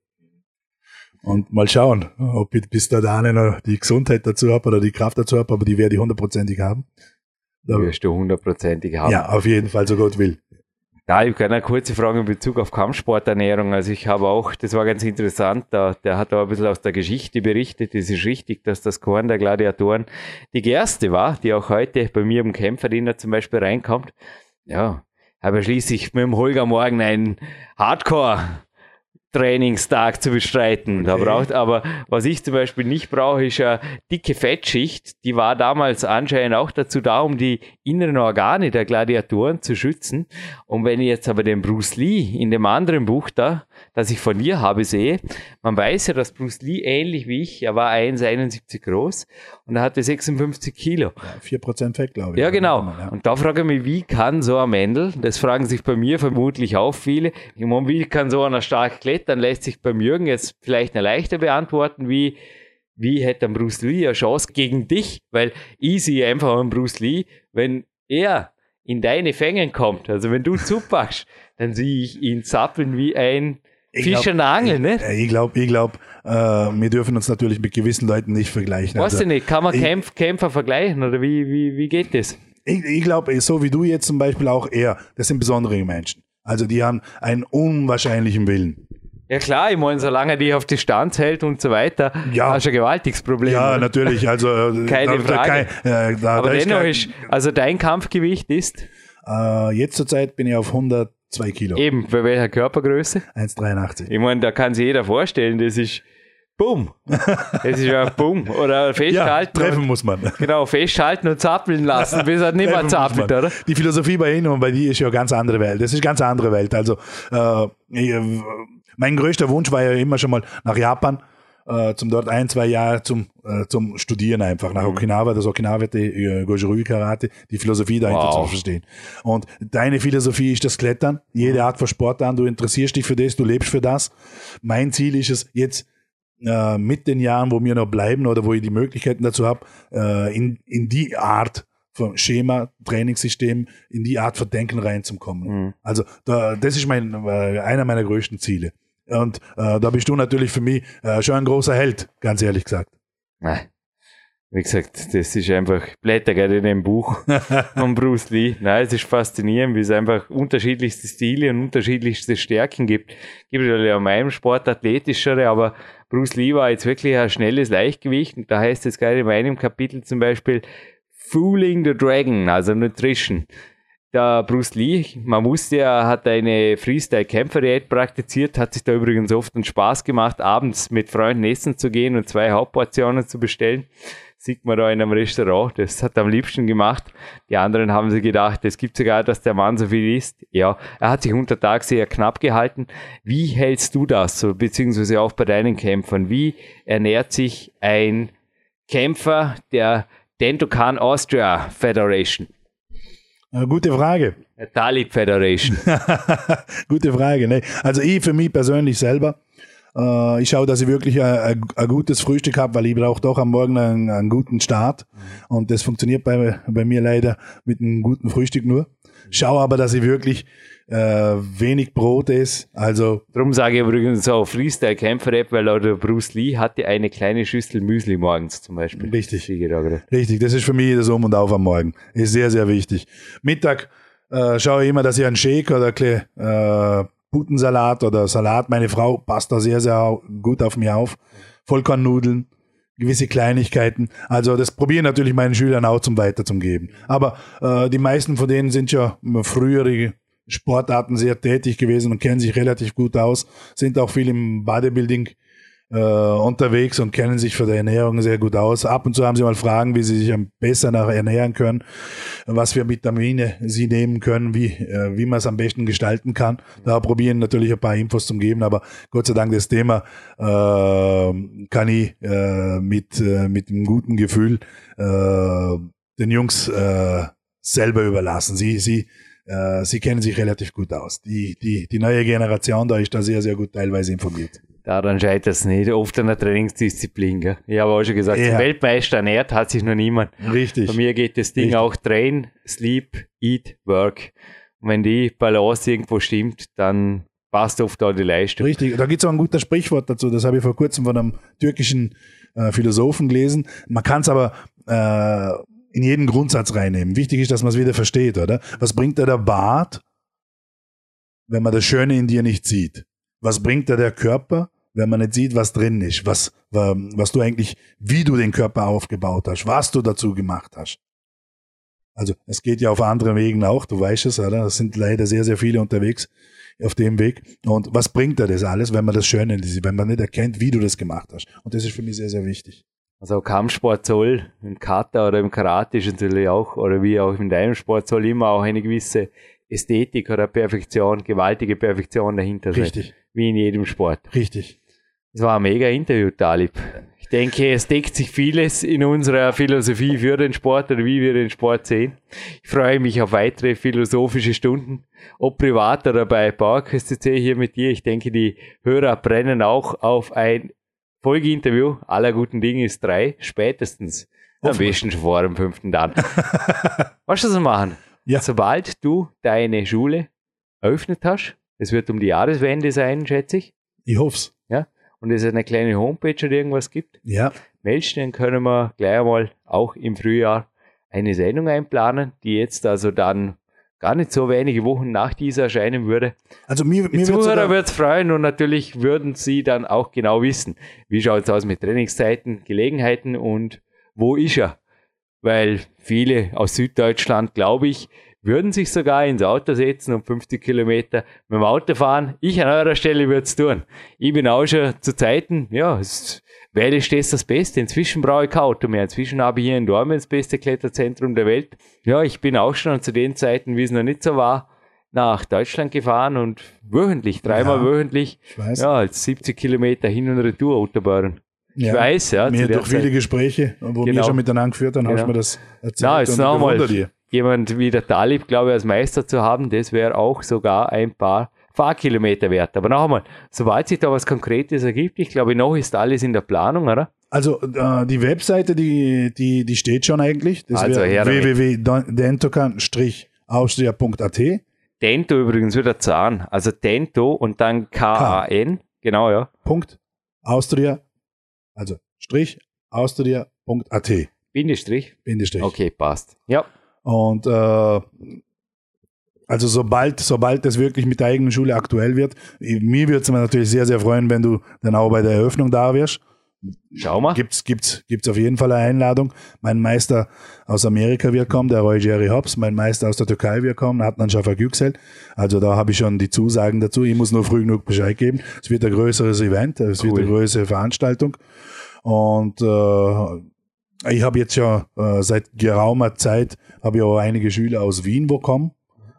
Und mal schauen, ob ich bis dahin noch die Gesundheit dazu habe oder die Kraft dazu habe, aber die werde ich hundertprozentig haben. Da wirst du hundertprozentig haben. Ja, auf jeden Fall, so Gott will. Ja, ich habe eine kurze Frage in Bezug auf Kampfsporternährung. Also ich habe auch, das war ganz interessant, da, der hat da ein bisschen aus der Geschichte berichtet. Es ist richtig, dass das Korn der Gladiatoren die Gerste war, die auch heute bei mir im Kämpferdiener zum Beispiel reinkommt. Ja, aber schließlich mit dem Holger morgen einen Hardcore Trainingstag zu bestreiten. Da Okay. braucht, aber was ich zum Beispiel nicht brauche, ist eine dicke Fettschicht. Die war damals anscheinend auch dazu da, um die inneren Organe der Gladiatoren zu schützen. Und wenn ich jetzt aber den Bruce Lee in dem anderen Buch da, das ich von dir habe, sehe, man weiß ja, dass Bruce Lee ähnlich wie ich, er war 1,71 groß und er hatte 56 Kilo. Ja, 4% Fett, glaube ich. Ja, genau. Ja. Und da frage ich mich, wie kann so ein Mendel, das fragen sich bei mir vermutlich auch viele, meine, wie kann so einer stark klettern, lässt sich beim Jürgen jetzt vielleicht eine leichter beantworten, wie, wie hätte ein Bruce Lee eine Chance gegen dich? Weil ich sehe einfach einen Bruce Lee, wenn er in deine Fängen kommt, also wenn du zupackst, dann sehe ich ihn zappeln wie ein Ich Fisch glaub- an der Angel, ne? Ich glaube, ich glaub, äh, wir dürfen uns natürlich mit gewissen Leuten nicht vergleichen. Weißt Also, du nicht, kann man ich- Kämpf, Kämpfer vergleichen oder wie, wie, wie geht das? Ich, ich glaube, so wie du jetzt zum Beispiel auch er, das sind besondere Menschen. Also die haben einen unwahrscheinlichen Willen. Ja klar, ich meine, solange er dich auf Distanz hält und so weiter, Ja. hast du ein gewaltiges Problem. Ja, natürlich. Also äh, Keine da, da, Frage. kein- äh, da, Aber da dennoch ist, also dein Kampfgewicht ist äh, jetzt zurzeit bin ich auf 102 Kilo, eben bei welcher Körpergröße? 1,83. Ich meine, da kann sich jeder vorstellen, das ist Bumm. Das ist ja Bumm. Oder Ja, festhalten. treffen und, muss man. genau, festhalten und zappeln lassen, bis er nicht mehr zappelt, oder? Die Philosophie bei Ihnen und bei dir ist ja eine ganz andere Welt. Das ist eine ganz andere Welt. Also äh, äh, mein größter Wunsch war ja immer schon mal nach Japan, äh, zum dort ein, zwei Jahre zum, äh, zum Studieren einfach. Nach Okinawa, das Okinawa äh, Goju-Ryu Karate, die Philosophie dahinter Wow. zu verstehen. Und deine Philosophie ist das Klettern, jede Art von Sport an, du interessierst dich für das, du lebst für das. Mein Ziel ist es jetzt, äh, mit den Jahren, wo mir noch bleiben oder wo ich die Möglichkeiten dazu habe, äh, in, in die Art von Schema, Trainingssystem, in die Art von Denken reinzukommen. Mhm. Also da, das ist mein, äh, einer meiner größten Ziele. Und äh, da bist du natürlich für mich äh, schon ein großer Held, ganz ehrlich gesagt. Nein. Wie gesagt, das ist einfach, blätter gerade in dem Buch von Bruce Lee. Nein, es ist faszinierend, wie es einfach unterschiedlichste Stile und unterschiedlichste Stärken gibt. Gibt es ja in meinem Sport athletischere, aber Bruce Lee war jetzt wirklich ein schnelles Leichtgewicht und da heißt es gerade in meinem Kapitel zum Beispiel Fooling the Dragon, also Nutrition. Der Bruce Lee, man wusste, er hat eine Freestyle-Kämpfer-Diät praktiziert, hat sich da übrigens oft einen Spaß gemacht, abends mit Freunden essen zu gehen und zwei Hauptportionen zu bestellen. Sieht man da in einem Restaurant, das hat er am liebsten gemacht. Die anderen haben sich gedacht, es gibt sogar, dass der Mann so viel isst. Ja, er hat sich untertags sehr knapp gehalten. Wie hältst du das so, beziehungsweise auch bei deinen Kämpfern? Wie ernährt sich ein Kämpfer der Dentokan Austria Federation? Gute Frage. Dalit Federation. Gute Frage. Ne? Also ich für mich persönlich selber, äh, ich schaue, dass ich wirklich ein, gutes Frühstück habe, weil ich brauche doch am Morgen einen, einen guten Start. Und das funktioniert bei, bei mir leider mit einem guten Frühstück nur. Schaue aber, dass ich wirklich äh, wenig Brot esse. Also Darum sage ich übrigens auch Freestyle-Kämpfer-Rap, weil auch der Bruce Lee hatte eine kleine Schüssel Müsli morgens zum Beispiel. Richtig. Richtig, das ist für mich das Um und Auf am Morgen. Ist sehr, sehr wichtig. Mittag äh, schaue ich immer, dass ich einen Shake oder ein äh, Putensalat oder Salat, meine Frau passt da sehr, sehr gut auf mich auf. Vollkornnudeln, gewisse Kleinigkeiten. Also das probieren natürlich meinen Schülern auch zum Weiter zum Geben. Aber äh, die meisten von denen sind ja frühere Sportarten sehr tätig gewesen und kennen sich relativ gut aus, sind auch viel im Bodybuilding äh, unterwegs und kennen sich für die Ernährung sehr gut aus. Ab und zu haben sie mal Fragen, wie sie sich am besten ernähren können, was für Vitamine sie nehmen können, wie, äh, wie man es am besten gestalten kann. Da probieren natürlich ein paar Infos zum geben, aber Gott sei Dank das Thema äh, kann ich äh, mit, äh, mit einem guten Gefühl äh, den Jungs äh, selber überlassen. Sie, sie, äh, sie kennen sich relativ gut aus. Die, die, die neue Generation da ist da sehr, sehr gut teilweise informiert. Daran scheitert es nicht. Oft an der Trainingsdisziplin. Gell? Ich habe auch schon gesagt, ja. Weltmeister ernährt hat sich noch niemand. Richtig. Bei mir geht das Ding Richtig. auch Train, Sleep, Eat, Work. Und wenn die Balance irgendwo stimmt, dann passt oft auch die Leistung. Richtig, da gibt es auch ein gutes Sprichwort dazu. Das habe ich vor kurzem von einem türkischen äh, Philosophen gelesen. Man kann es aber äh, in jeden Grundsatz reinnehmen. Wichtig ist, dass man es wieder versteht, oder? Was bringt dir der Bart, wenn man das Schöne in dir nicht sieht? Was bringt dir der Körper, wenn man nicht sieht, was drin ist? Was, was du eigentlich, wie du den Körper aufgebaut hast, was du dazu gemacht hast? Also, es geht ja auf anderen Wegen auch, du weißt es, oder? Es sind leider sehr, sehr viele unterwegs auf dem Weg. Und was bringt dir das alles, wenn man das Schöne sieht, wenn man nicht erkennt, wie du das gemacht hast? Und das ist für mich sehr, sehr wichtig. Also Kampfsport soll im Kata oder im Karate ist natürlich auch, oder wie auch in deinem Sport soll immer auch eine gewisse Ästhetik oder Perfektion, gewaltige Perfektion dahinter sein. Richtig. Wie in jedem Sport. Richtig. Das war ein mega Interview, Talib. Ich denke, es deckt sich vieles in unserer Philosophie für den Sport oder wie wir den Sport sehen. Ich freue mich auf weitere philosophische Stunden, ob privat oder bei PowerQuest hier mit dir. Ich denke, die Hörer brennen auch auf ein Folgeinterview aller guten Dinge ist drei, spätestens. Am besten schon vor dem fünften dann. Was du machen? Ja. Sobald du deine Schule eröffnet hast, es wird um die Jahreswende sein, schätze ich. Ich hoff's. Ja. Und es eine kleine Homepage oder irgendwas gibt. Ja. Meldest dann können wir gleich einmal auch im Frühjahr eine Sendung einplanen, die jetzt also dann gar nicht so wenige Wochen nach dieser erscheinen würde. Also mir, mir Die Zuhörer wird es freuen und natürlich würden sie dann auch genau wissen, wie schaut es aus mit Trainingszeiten, Gelegenheiten und wo ist er? Weil viele aus Süddeutschland, glaube ich, würden sich sogar ins Auto setzen und 50 Kilometer mit dem Auto fahren. Ich an eurer Stelle würde es tun. Ich bin auch schon zu Zeiten, ja, es weil ist das das Beste. Inzwischen brauche ich kein Auto mehr. Inzwischen habe ich hier in Dortmund das beste Kletterzentrum der Welt. Ja, ich bin auch schon zu den Zeiten, wie es noch nicht so war, nach Deutschland gefahren und wöchentlich, dreimal ja, wöchentlich, ja, als 70 Kilometer hin und retour Autobahn. Ich ja, weiß, ja. Mir durch viele Gespräche, wo genau. wir schon miteinander geführt haben, genau. hast du mir das erzählt. Na, jetzt nochmal jemand wie der Talib, glaube ich, als Meister zu haben, das wäre auch sogar ein paar Fahrkilometer wert. Aber noch einmal, sobald sich da was Konkretes ergibt, ich glaube, noch ist alles in der Planung, oder? Also äh, die Webseite, die, die, die steht schon eigentlich. Das also www.dentokan-austria.at Dento übrigens wieder Zahn. Also Dento und dann K-A-N. Genau, ja. Punkt. Austria, also Strich, austria.at. Bindestrich? Bindestrich. Okay, passt. Ja. Und äh, also sobald, sobald das wirklich mit der eigenen Schule aktuell wird, mir würde es natürlich sehr, sehr freuen, wenn du dann auch bei der Eröffnung da wärst. Schau mal. Gibt's, gibt's, gibt's auf jeden Fall eine Einladung. Mein Meister aus Amerika wird kommen, der Roy Jerry Hobbs. Mein Meister aus der Türkei wird kommen, Adnan Schaffer Yüksel. Also da habe ich schon die Zusagen dazu. Ich muss nur früh genug Bescheid geben. Es wird ein größeres Event, es cool. wird eine größere Veranstaltung. Und äh, ich habe jetzt ja äh, seit geraumer Zeit habe ich auch einige Schüler aus Wien, wo kommen.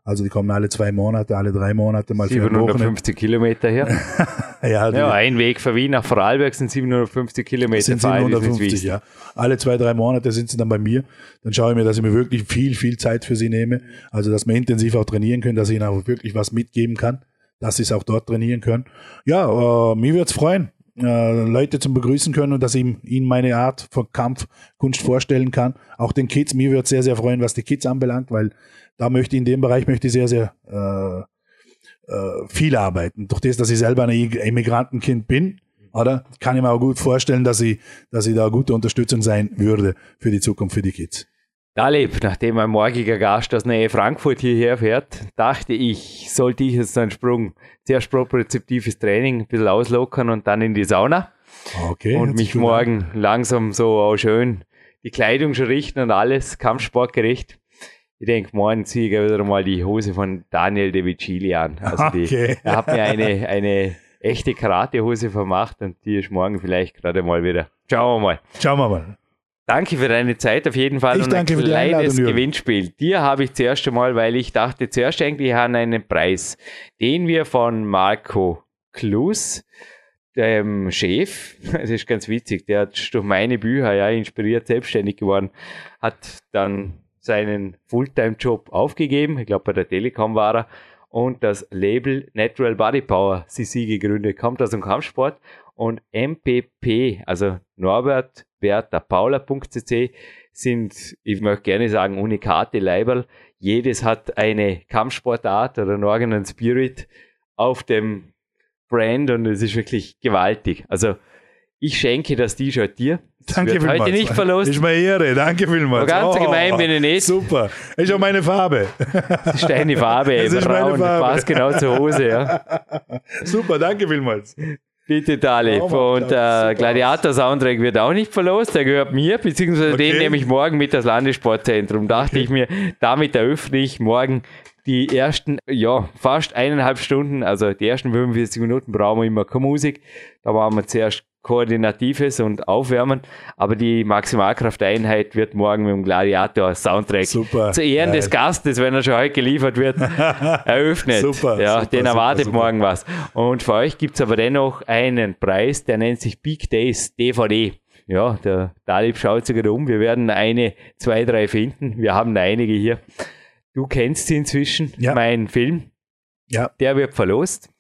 Also die kommen alle zwei Monate, alle drei Monate mal 750 Kilometer her. ja, ja, ein Weg von Wien nach Vorarlberg sind 750 Kilometer. Sind 750, ja. Alle zwei, drei Monate sind sie dann bei mir. Dann schaue ich mir, dass ich mir wirklich viel, viel Zeit für sie nehme. Also, dass wir intensiv auch trainieren können, dass ich ihnen auch wirklich was mitgeben kann, dass sie es auch dort trainieren können. Ja, äh, mir würde es freuen, äh, Leute zum Begrüßen können und dass ich ihnen meine Art von Kampfkunst vorstellen kann. Auch den Kids, mir würde es sehr, sehr freuen, was die Kids anbelangt, weil da möchte ich in dem Bereich möchte ich sehr, sehr äh, äh, viel arbeiten. Durch das, dass ich selber ein Immigrantenkind bin, oder? Kann ich mir auch gut vorstellen, dass ich, dass ich da gute Unterstützung sein würde für die Zukunft, für die Kids. Dalib, nachdem mein morgiger Gast aus Nähe Frankfurt hierher fährt, dachte ich, sollte ich jetzt einen Sprung, zuerst propriozeptives Training, ein bisschen auslockern und dann in die Sauna. Okay. Und mich morgen an. langsam so auch schön die Kleidung schon richten und alles, kampfsportgerecht ich denke, morgen ziehe ich wieder mal die Hose von Daniel De Vicili an. Also die, okay. er hat mir eine, eine echte Karatehose vermacht und die ist morgen vielleicht gerade mal wieder. Schauen wir mal. Schauen wir mal. Danke für deine Zeit auf jeden Fall Ich und danke ein kleines. Gewinnspiel. Dir habe ich zuerst einmal, weil ich dachte zuerst eigentlich an einen Preis, den wir von Marco Klus, dem Chef, das ist ganz witzig, der hat durch meine Bücher ja inspiriert, selbstständig geworden, hat dann seinen Fulltime-Job aufgegeben, ich glaube bei der Telekom war er, und das Label Natural Body Power CC gegründet, kommt aus dem Kampfsport und MPP, also Norbert Bertha Paula.cc sind, ich möchte gerne sagen, unikate Leiberl. Jedes hat eine Kampfsportart oder einen eigenen Spirit auf dem Brand und es ist wirklich gewaltig. Also ich schenke das T-Shirt dir. Danke wird heute nicht verlost. Ist mir Ehre, danke vielmals. Oh, Aber ganz gemein bin ich nicht. Super. Ist auch meine Farbe. Das ist deine Farbe, eben ist meine braun. Farbe. Passt genau zur Hose, ja. Super, danke vielmals. Bitte, Talib. Traumhaft, Und äh, super. Gladiator-Soundtrack wird auch nicht verlost, der gehört mir, beziehungsweise den Okay. nehme ich morgen mit das Landessportzentrum. Dachte ich mir, damit eröffne ich morgen die ersten, ja, fast eineinhalb Stunden, also die ersten 45 Minuten brauchen wir immer keine Musik. Da machen wir zuerst Koordinatives und Aufwärmen, aber die Maximalkrafteinheit wird morgen mit dem Gladiator-Soundtrack Super. zu Ehren Geil. des Gastes, wenn er schon heute geliefert wird, eröffnet. Super, Ja, super, den erwartet super. morgen was. Und für euch gibt's aber dennoch einen Preis, der nennt sich Big Days DVD. Ja, der Dalib schaut sich gerade um. Wir werden eine, zwei, drei finden. Wir haben einige hier. Du kennst sie inzwischen, Ja. mein Film. Ja. Der wird verlost.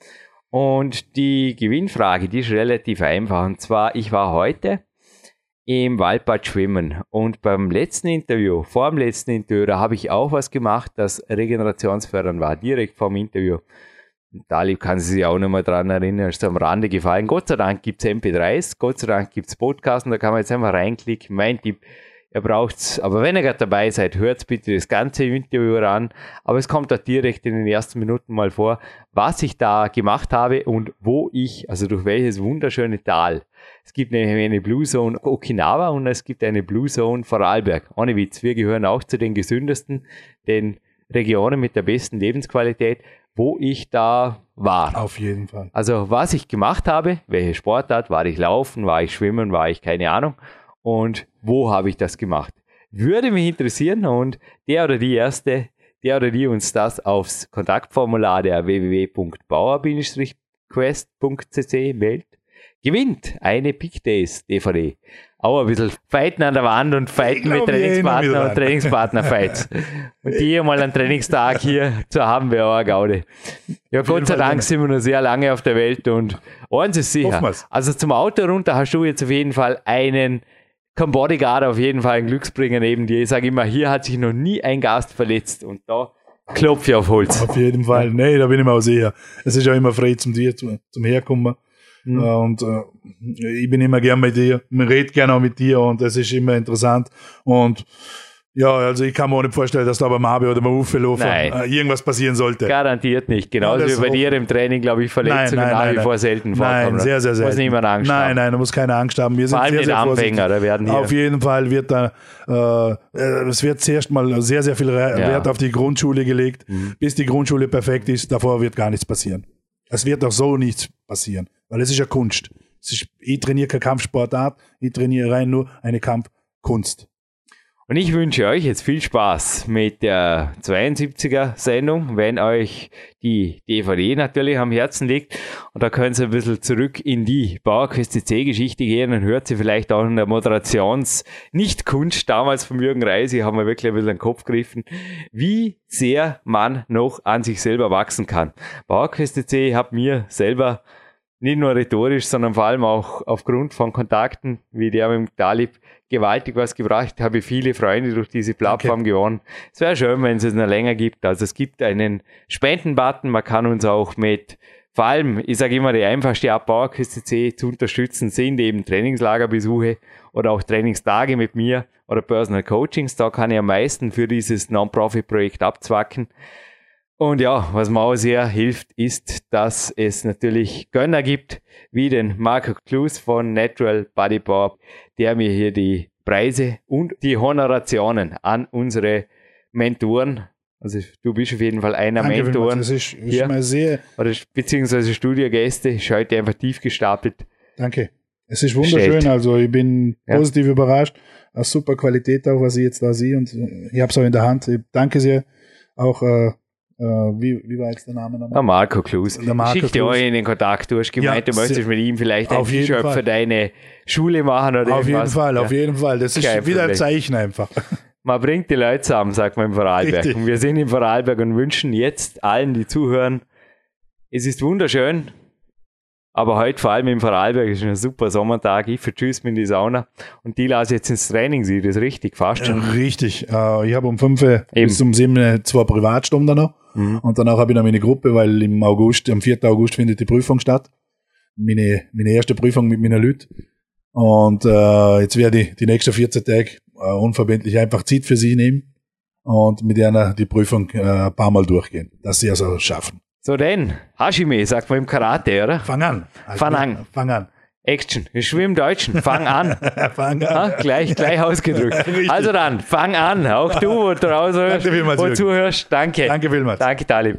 Und die Gewinnfrage, die ist relativ einfach. Und zwar, ich war heute im Waldbad schwimmen und beim letzten Interview, vor dem letzten Interview, da habe ich auch was gemacht, das regenerationsfördernd war, direkt vor dem Interview. Und Talib kann sich auch noch mal dran erinnern, ist am Rande gefallen. Gott sei Dank gibt's MP3s, Gott sei Dank gibt's Podcasts und da kann man jetzt einfach reinklicken. Mein Tipp, ihr braucht's, aber wenn ihr gerade dabei seid, hört bitte das ganze Interview an. Aber es kommt da direkt in den ersten Minuten mal vor, was ich da gemacht habe und wo ich, also durch welches wunderschöne Tal. Es gibt nämlich eine Blue Zone Okinawa und es gibt eine Blue Zone Vorarlberg. Ohne Witz, wir gehören auch zu den gesündesten, den Regionen mit der besten Lebensqualität, wo ich da war. Auf jeden Fall. Also was ich gemacht habe, welche Sportart, war ich laufen, war ich schwimmen, war ich keine Ahnung und wo habe ich das gemacht. Würde mich interessieren und der oder die Erste, der oder die uns das aufs Kontaktformular der www.bauer-quest.cc meldet, gewinnt eine Big Days DVD. Auch ein bisschen Fighten an der Wand und Fighten mit Trainingspartner und Trainingspartner-Fights. und die mal einen Trainingstag hier zu haben, wäre auch eine Gaude. Ja, Gott sei Dank sind wir noch sehr lange auf der Welt und eins ist sicher. Also zum Auto runter hast du jetzt auf jeden Fall einen kein Bodyguard, auf jeden Fall einen Glücksbringer neben dir. Ich sage immer, hier hat sich noch nie ein Gast verletzt und da klopfe ich auf Holz. Auf jeden Fall. Nee, da bin ich mir auch sicher. Es ist ja immer frei zum dir, zum, zum Herkommen. Mhm. Und äh, ich bin immer gern bei dir. Man redet gerne auch mit dir und es ist immer interessant. Und ja, also ich kann mir auch nicht vorstellen, dass da beim Abi oder beim Uffelhofer Nein. äh, irgendwas passieren sollte. Garantiert nicht. Genauso Ja, wie bei dir im Training, glaube ich, Verletzungen Nein, nein, nach nein, wie nein. vor selten vorkommen. Nein, sehr, sehr selten. Muss niemand Angst nein, haben. nein, da muss keine Angst haben. Wir sind Vor allem sehr, sehr. Anfänger, da werden hier. Auf jeden Fall wird da, äh, es wird zuerst mal sehr, sehr viel Re- Ja. Wert auf die Grundschule gelegt, Mhm. bis die Grundschule perfekt ist. Davor wird gar nichts passieren. Es wird auch so nichts passieren, weil es ist ja Kunst. Es ist, ich trainiere keine Kampfsportart, ich trainiere rein nur eine Kampfkunst. Und ich wünsche euch jetzt viel Spaß mit der 72er Sendung, wenn euch die DVD natürlich am Herzen liegt. Und da könnt ihr ein bisschen zurück in die Bauerquest C Geschichte gehen und hört sie vielleicht auch in der Moderations-Nicht-Kunst damals vom Jürgen Reisi, haben wir wirklich ein bisschen den Kopf gegriffen, wie sehr man noch an sich selber wachsen kann. Bauerquest C hat mir selber nicht nur rhetorisch, sondern vor allem auch aufgrund von Kontakten, wie der mit dem Talib, gewaltig was gebracht. Habe viele Freunde durch diese Plattform gewonnen. Es wäre schön, wenn es es noch länger gibt. Also es gibt einen Spendenbutton. Man kann uns auch mit, vor allem, ich sage immer, die einfachste Art Bauerküste C zu unterstützen sind eben Trainingslagerbesuche oder auch Trainingstage mit mir oder Personal Coachings. Da kann ich am meisten für dieses Non-Profit-Projekt abzwacken. Und ja, was mir auch sehr hilft, ist, dass es natürlich Gönner gibt, wie den Marco Klus von Natural Body Power, der mir hier die Preise und die Honorationen an unsere Mentoren Also du bist auf jeden Fall einer Danke Mentoren. Das ist, ist hier. mal sehr, Oder beziehungsweise Studiogäste, ist heute einfach tief gestapelt. danke. Es ist wunderschön, Steht. also ich bin Ja. positiv überrascht. Eine super Qualität auch, was ich jetzt da sehe und äh, ich habe es auch in der Hand. Ich danke sehr. Auch, äh, wie, wie war jetzt der Name nochmal? Der Marco Klus. Der Marco Schick dir euch in den Kontakt. Du hast gemeint, Ja, du möchtest mit ihm vielleicht ein jeden T-Shirt für deine Schule machen oder Auf jeden irgendwas. Fall, auf Ja. jeden Fall. Das ist Kein wieder ein. Zeichen einfach. Man bringt die Leute zusammen, sagt man im Vorarlberg. Richtig. Und wir sind im Vorarlberg und wünschen jetzt allen, die zuhören, es ist wunderschön, aber heute vor allem im Vorarlberg ist ein super Sommertag. Ich vertschüss mich in die Sauna und die lasse ich jetzt ins Training. Sie das richtig fast schon. Richtig. Äh, ich habe um 5 Uhr bis um 7 Uhr zwei Privatstunden noch. Mhm. Und danach habe ich noch meine Gruppe, weil im August, am 4. August findet die Prüfung statt. Meine, meine erste Prüfung mit meiner Lüt. Und äh, jetzt werde ich die nächsten 14 Tage äh, unverbindlich einfach Zeit für sie nehmen und mit einer die Prüfung äh, ein paar Mal durchgehen, dass sie also schaffen. So denn, Hashime, sagt man im Karate, oder? Fang an. Also, Fang an. Fang an. Action. Ich schwimme im Deutschen. Fang an. Fang an. gleich, gleich ausgedrückt. Also dann, fang an. Auch du, wo du draußen Danke Jürgen. zuhörst. Danke. Danke vielmals. Danke, Talib.